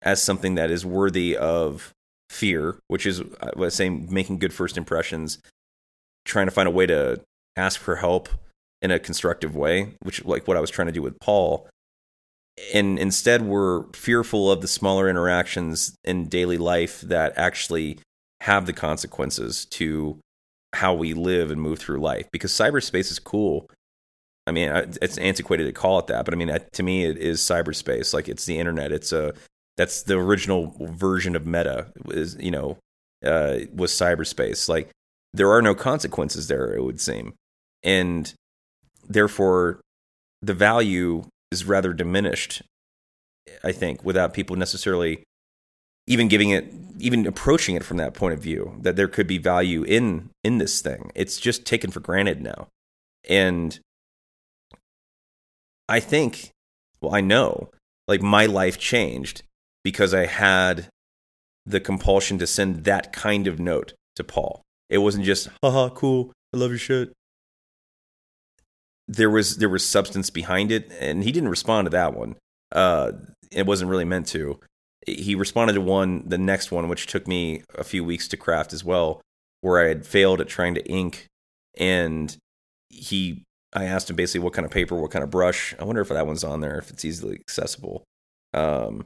Speaker 1: as something that is worthy of fear, which is uh, I was saying making good first impressions, trying to find a way to ask for help in a constructive way, which like what I was trying to do with Paul. And instead we're fearful of the smaller interactions in daily life that actually have the consequences to how we live and move through life because cyberspace is cool. I mean, it's antiquated to call it that, but I mean, to me, it is cyberspace. Like it's the internet. It's a that's the original version of meta is you know uh, was cyberspace like there are no consequences there it would seem and therefore the value is rather diminished i think without people necessarily even giving it even approaching it from that point of view that there could be value in in this thing it's just taken for granted now and i think well i know like my life changed because I had the compulsion to send that kind of note to Paul. It wasn't just, haha, cool, I love your shit. There was there was substance behind it, and he didn't respond to that one. Uh, it wasn't really meant to. He responded to one, the next one, which took me a few weeks to craft as well, where I had failed at trying to ink, and he, I asked him basically what kind of paper, what kind of brush. I wonder if that one's on there, if it's easily accessible. Um,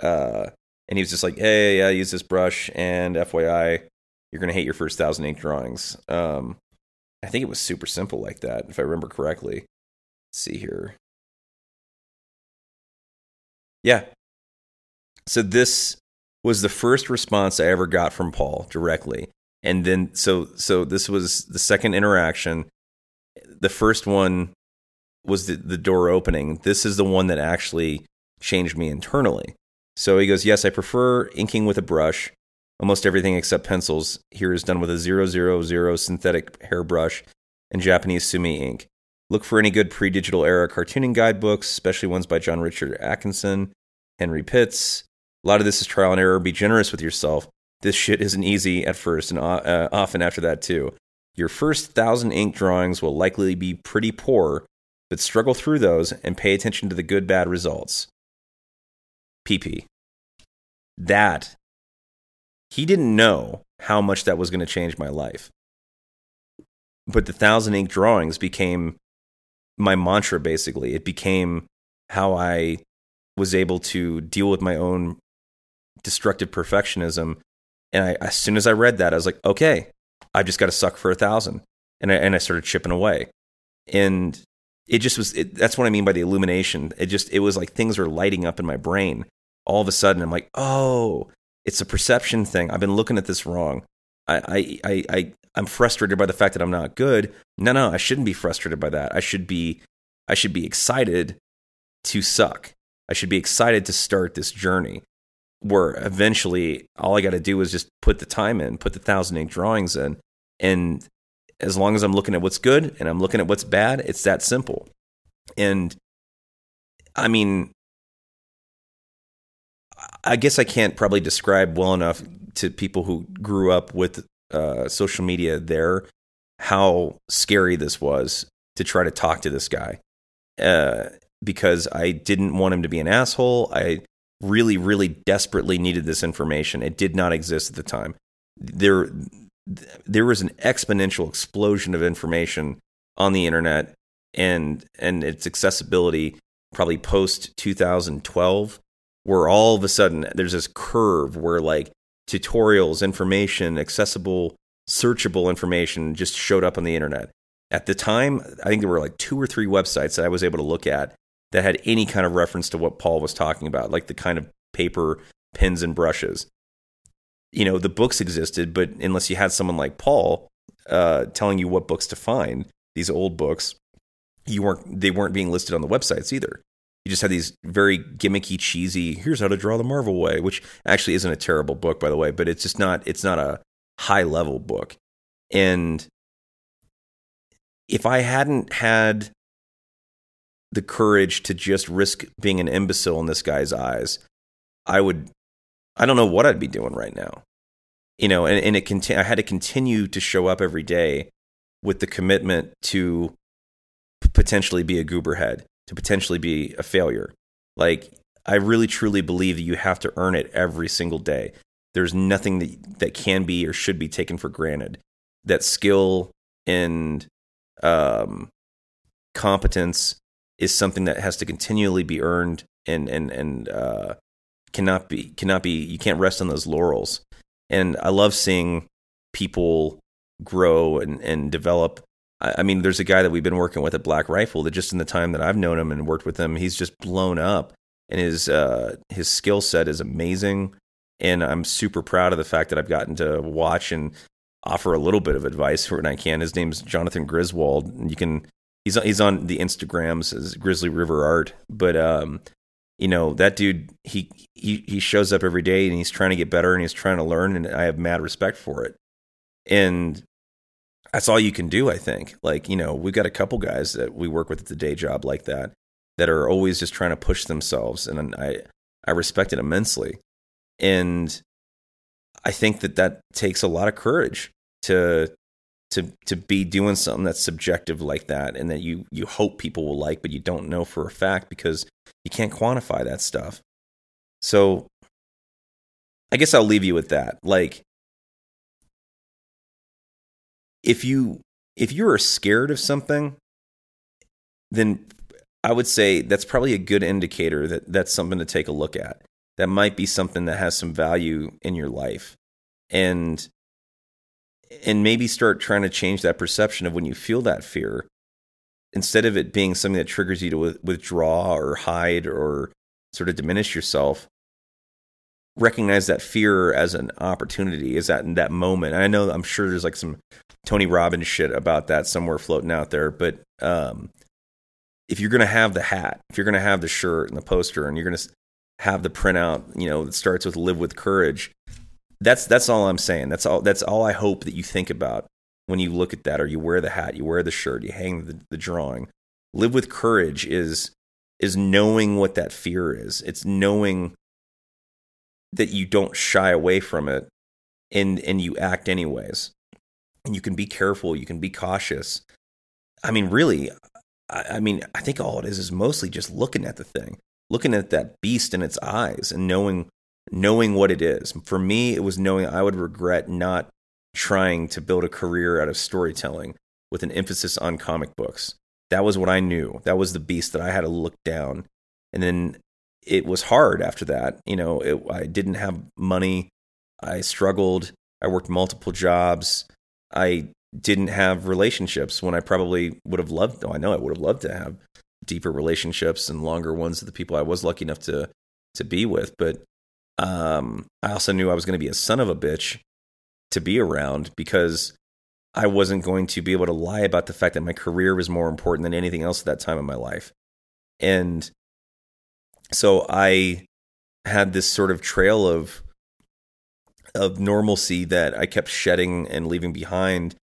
Speaker 1: uh, and he was just like, "Hey, yeah, use this brush." And FYI, you're gonna hate your first thousand ink drawings. Um, I think it was super simple like that, if I remember correctly. Let's see here. Yeah. So this was the first response I ever got from Paul directly. And then so so this was the second interaction. The first one was the, the door opening. This is the one that actually changed me internally. So he goes, Yes, I prefer inking with a brush. Almost everything except pencils here is done with a 000 synthetic hairbrush and Japanese sumi ink. Look for any good pre digital era cartooning guidebooks, especially ones by John Richard Atkinson, Henry Pitz. A lot of this is trial and error. Be generous with yourself. This shit isn't easy at first and uh, often after that, too. Your first thousand ink drawings will likely be pretty poor, but struggle through those and pay attention to the good bad results. PP. That, he didn't know how much that was going to change my life. But the thousand ink drawings became my mantra, basically. It became how I was able to deal with my own destructive perfectionism. And I, as soon as I read that, I was like, okay, I just got to suck for a thousand. And I, and I started chipping away. And it just was, it, that's what I mean by the illumination. It just, it was like things were lighting up in my brain. All of a sudden, I'm like, oh, it's a perception thing. I've been looking at this wrong. I, I, I, I, I'm frustrated by the fact that I'm not good. No, no, I shouldn't be frustrated by that. I should be, I should be excited to suck. I should be excited to start this journey where eventually all I got to do is just put the time in, put the thousand ink drawings in. And as long as I'm looking at what's good and I'm looking at what's bad, it's that simple. And I mean, I guess I can't probably describe well enough to people who grew up with uh, social media there how scary this was to try to talk to this guy. Uh, because I didn't want him to be an asshole. I really, really desperately needed this information. It did not exist at the time. There, there was an exponential explosion of information on the internet and and its accessibility probably post 2012 where all of a sudden there's this curve where like tutorials information accessible searchable information just showed up on the internet at the time i think there were like two or three websites that i was able to look at that had any kind of reference to what Paul was talking about, like the kind of paper, pens, and brushes. You know, the books existed, but unless you had someone like Paul uh, telling you what books to find, these old books, you weren't they weren't being listed on the websites either. You just had these very gimmicky, cheesy. Here's how to draw the Marvel way, which actually isn't a terrible book, by the way, but it's just not. It's not a high level book. And if I hadn't had the courage to just risk being an imbecile in this guy's eyes, I would, I don't know what I'd be doing right now. You know, and, and it conti- I had to continue to show up every day with the commitment to potentially be a gooberhead, to potentially be a failure. Like, I really truly believe that you have to earn it every single day. There's nothing that, that can be or should be taken for granted. That skill and um, competence is something that has to continually be earned and and and uh, cannot be cannot be you can't rest on those laurels. And I love seeing people grow and and develop. I, I mean, there's a guy that we've been working with at Black Rifle that just in the time that I've known him and worked with him, he's just blown up, and his uh, his skill set is amazing. And I'm super proud of the fact that I've gotten to watch and offer a little bit of advice when I can. His name's Jonathan Griswold. You can he's he's on the Instagrams as Grizzly River Art, but um, you know that dude he he he shows up every day and he's trying to get better and he's trying to learn and I have mad respect for it. And that's all you can do, I think. Like, you know, we've got a couple guys that we work with at the day job like that that are always just trying to push themselves and I I respect it immensely. And I think that that takes a lot of courage to to to be doing something that's subjective like that and that you you hope people will like but you don't know for a fact because you can't quantify that stuff. So i guess i'll leave you with that. Like if you if you are scared of something then i would say that's probably a good indicator that that's something to take a look at. That might be something that has some value in your life. And and maybe start trying to change that perception of when you feel that fear instead of it being something that triggers you to withdraw or hide or sort of diminish yourself recognize that fear as an opportunity is that in that moment. I know i'm sure there's like some tony robbins shit about that somewhere floating out there but um, if you're going to have the hat if you're going to have the shirt and the poster and you're going to have the printout you know that starts with live with courage that's that's all i'm saying. That's all that's all i hope that you think about when you look at that or you wear the hat you wear the shirt you hang the, the drawing. Live with courage is is knowing what that fear is. It's knowing that you don't shy away from it and and you act anyways. And you can be careful you can be cautious. I mean really I, I, mean i think all it is is mostly just looking at the thing looking at that beast in its eyes and knowing knowing what it is for me it was knowing i would regret not trying to build a career out of storytelling with an emphasis on comic books that was what i knew that was the beast that i had to look down and then it was hard after that. You know, it, I didn't have money. I struggled. I worked multiple jobs. I didn't have relationships when I probably would have loved. Oh, I know I would have loved to have deeper relationships and longer ones with the people I was lucky enough to to be with. But um, I also knew I was going to be a son of a bitch to be around because I wasn't going to be able to lie about the fact that my career was more important than anything else at that time in my life. And so I had this sort of trail of of normalcy that I kept shedding and leaving behind.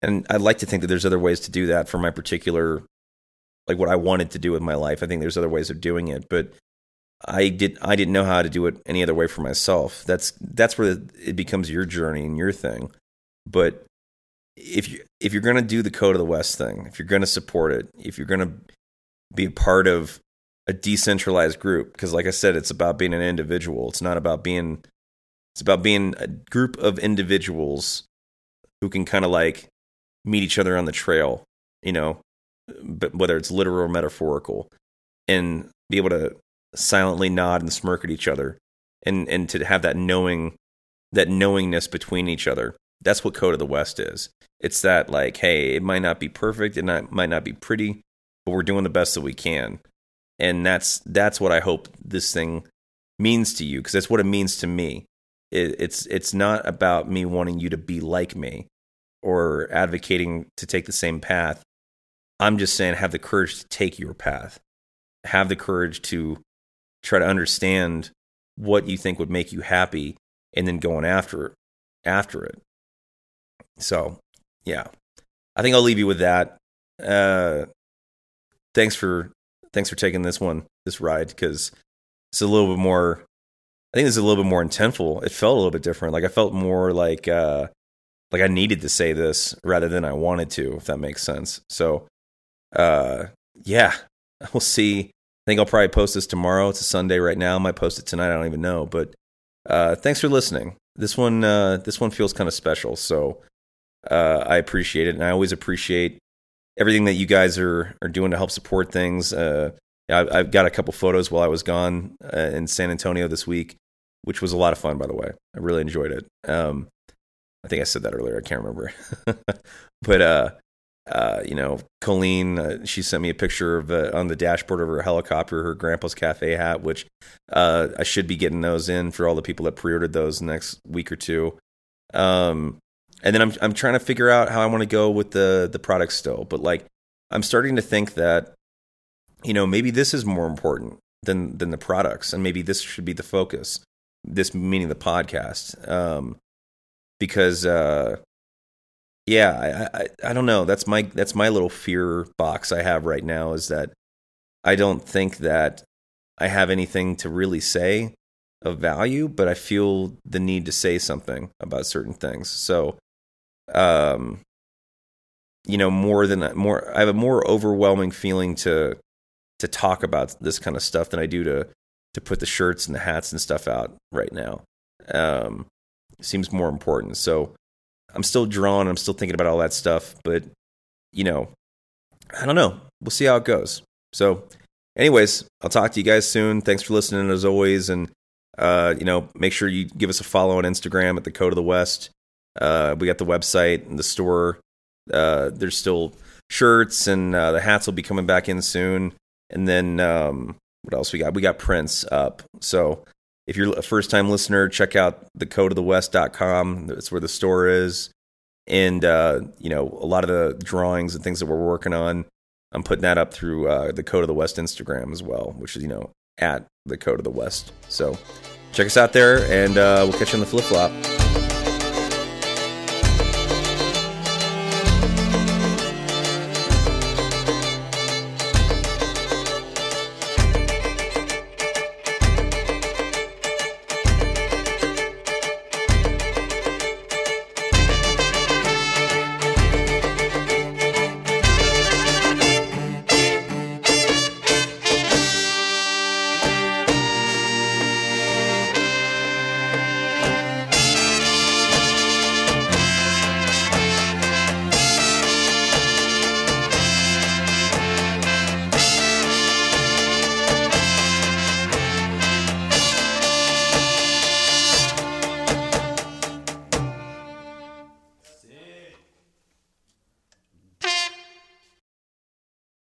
Speaker 1: And I'd like to think that there's other ways to do that for my particular like what I wanted to do with my life. I think there's other ways of doing it, but I did I didn't know how to do it any other way for myself. That's that's where it becomes your journey and your thing. But if you if you're going to do the code of the West thing, if you're going to support it, if you're going to be a part of a decentralized group because like i said it's about being an individual it's not about being it's about being a group of individuals who can kind of like meet each other on the trail you know but whether it's literal or metaphorical and be able to silently nod and smirk at each other and and to have that knowing that knowingness between each other that's what code of the west is it's that like hey it might not be perfect it might not be pretty but we're doing the best that we can and that's that's what I hope this thing means to you because that's what it means to me. It, it's it's not about me wanting you to be like me or advocating to take the same path. I'm just saying have the courage to take your path. Have the courage to try to understand what you think would make you happy and then going after it, after it. So, yeah. I think I'll leave you with that. Uh, thanks for thanks for taking this one, this ride, because it's a little bit more. I think it's a little bit more intentful. It felt a little bit different. Like I felt more like uh, like I needed to say this rather than I wanted to, if that makes sense. So, uh, yeah, (laughs) we'll see. I think I'll probably post this tomorrow. It's a Sunday right now. I might post it tonight. I don't even know. But uh, thanks for listening. This one, uh, this one feels kind of special. So uh, I appreciate it, and I always appreciate everything that you guys are are doing to help support things. Uh, I've, I've, got a couple photos while I was gone uh, in San Antonio this week, which was a lot of fun, by the way. I really enjoyed it. Um, I think I said that earlier. I can't remember, (laughs) but uh, you know, Colleen, uh, she sent me a picture of uh, on the dashboard of her helicopter, her grandpa's cafe hat, which uh, I should be getting those in for all the people that pre-ordered those next week or two. Um, and then I'm I'm trying to figure out how I want to go with the the product still. But like I'm starting to think that you know maybe this is more important than than the products, and maybe this should be the focus. This meaning the podcast, um, because uh, yeah, I, I I don't know. That's my that's my little fear box I have right now is that I don't think that I have anything to really say of value, but I feel the need to say something about certain things. So um, you know, more than more. I have a more overwhelming feeling to to talk about this kind of stuff than I do to to put the shirts and the hats and stuff out right now. Um, seems more important. So I'm still drawn. I'm still thinking about all that stuff, but you know, I don't know. We'll see how it goes. So, anyways, I'll talk to you guys soon. Thanks for listening as always, and uh, you know, make sure you give us a follow on Instagram at the Code of the West. Uh, we got the website and the store. Uh, there's still shirts and uh, the hats will be coming back in soon. And then um, what else we got? We got prints up. So if you're a first time listener, check out the code of the west.com. That's where the store is. And, uh, you know, a lot of the drawings and things that we're working on, I'm putting that up through uh, the Code of the West Instagram as well, which is, you know, at the Code of the West. So check us out there and uh, we'll catch you on the flip flop.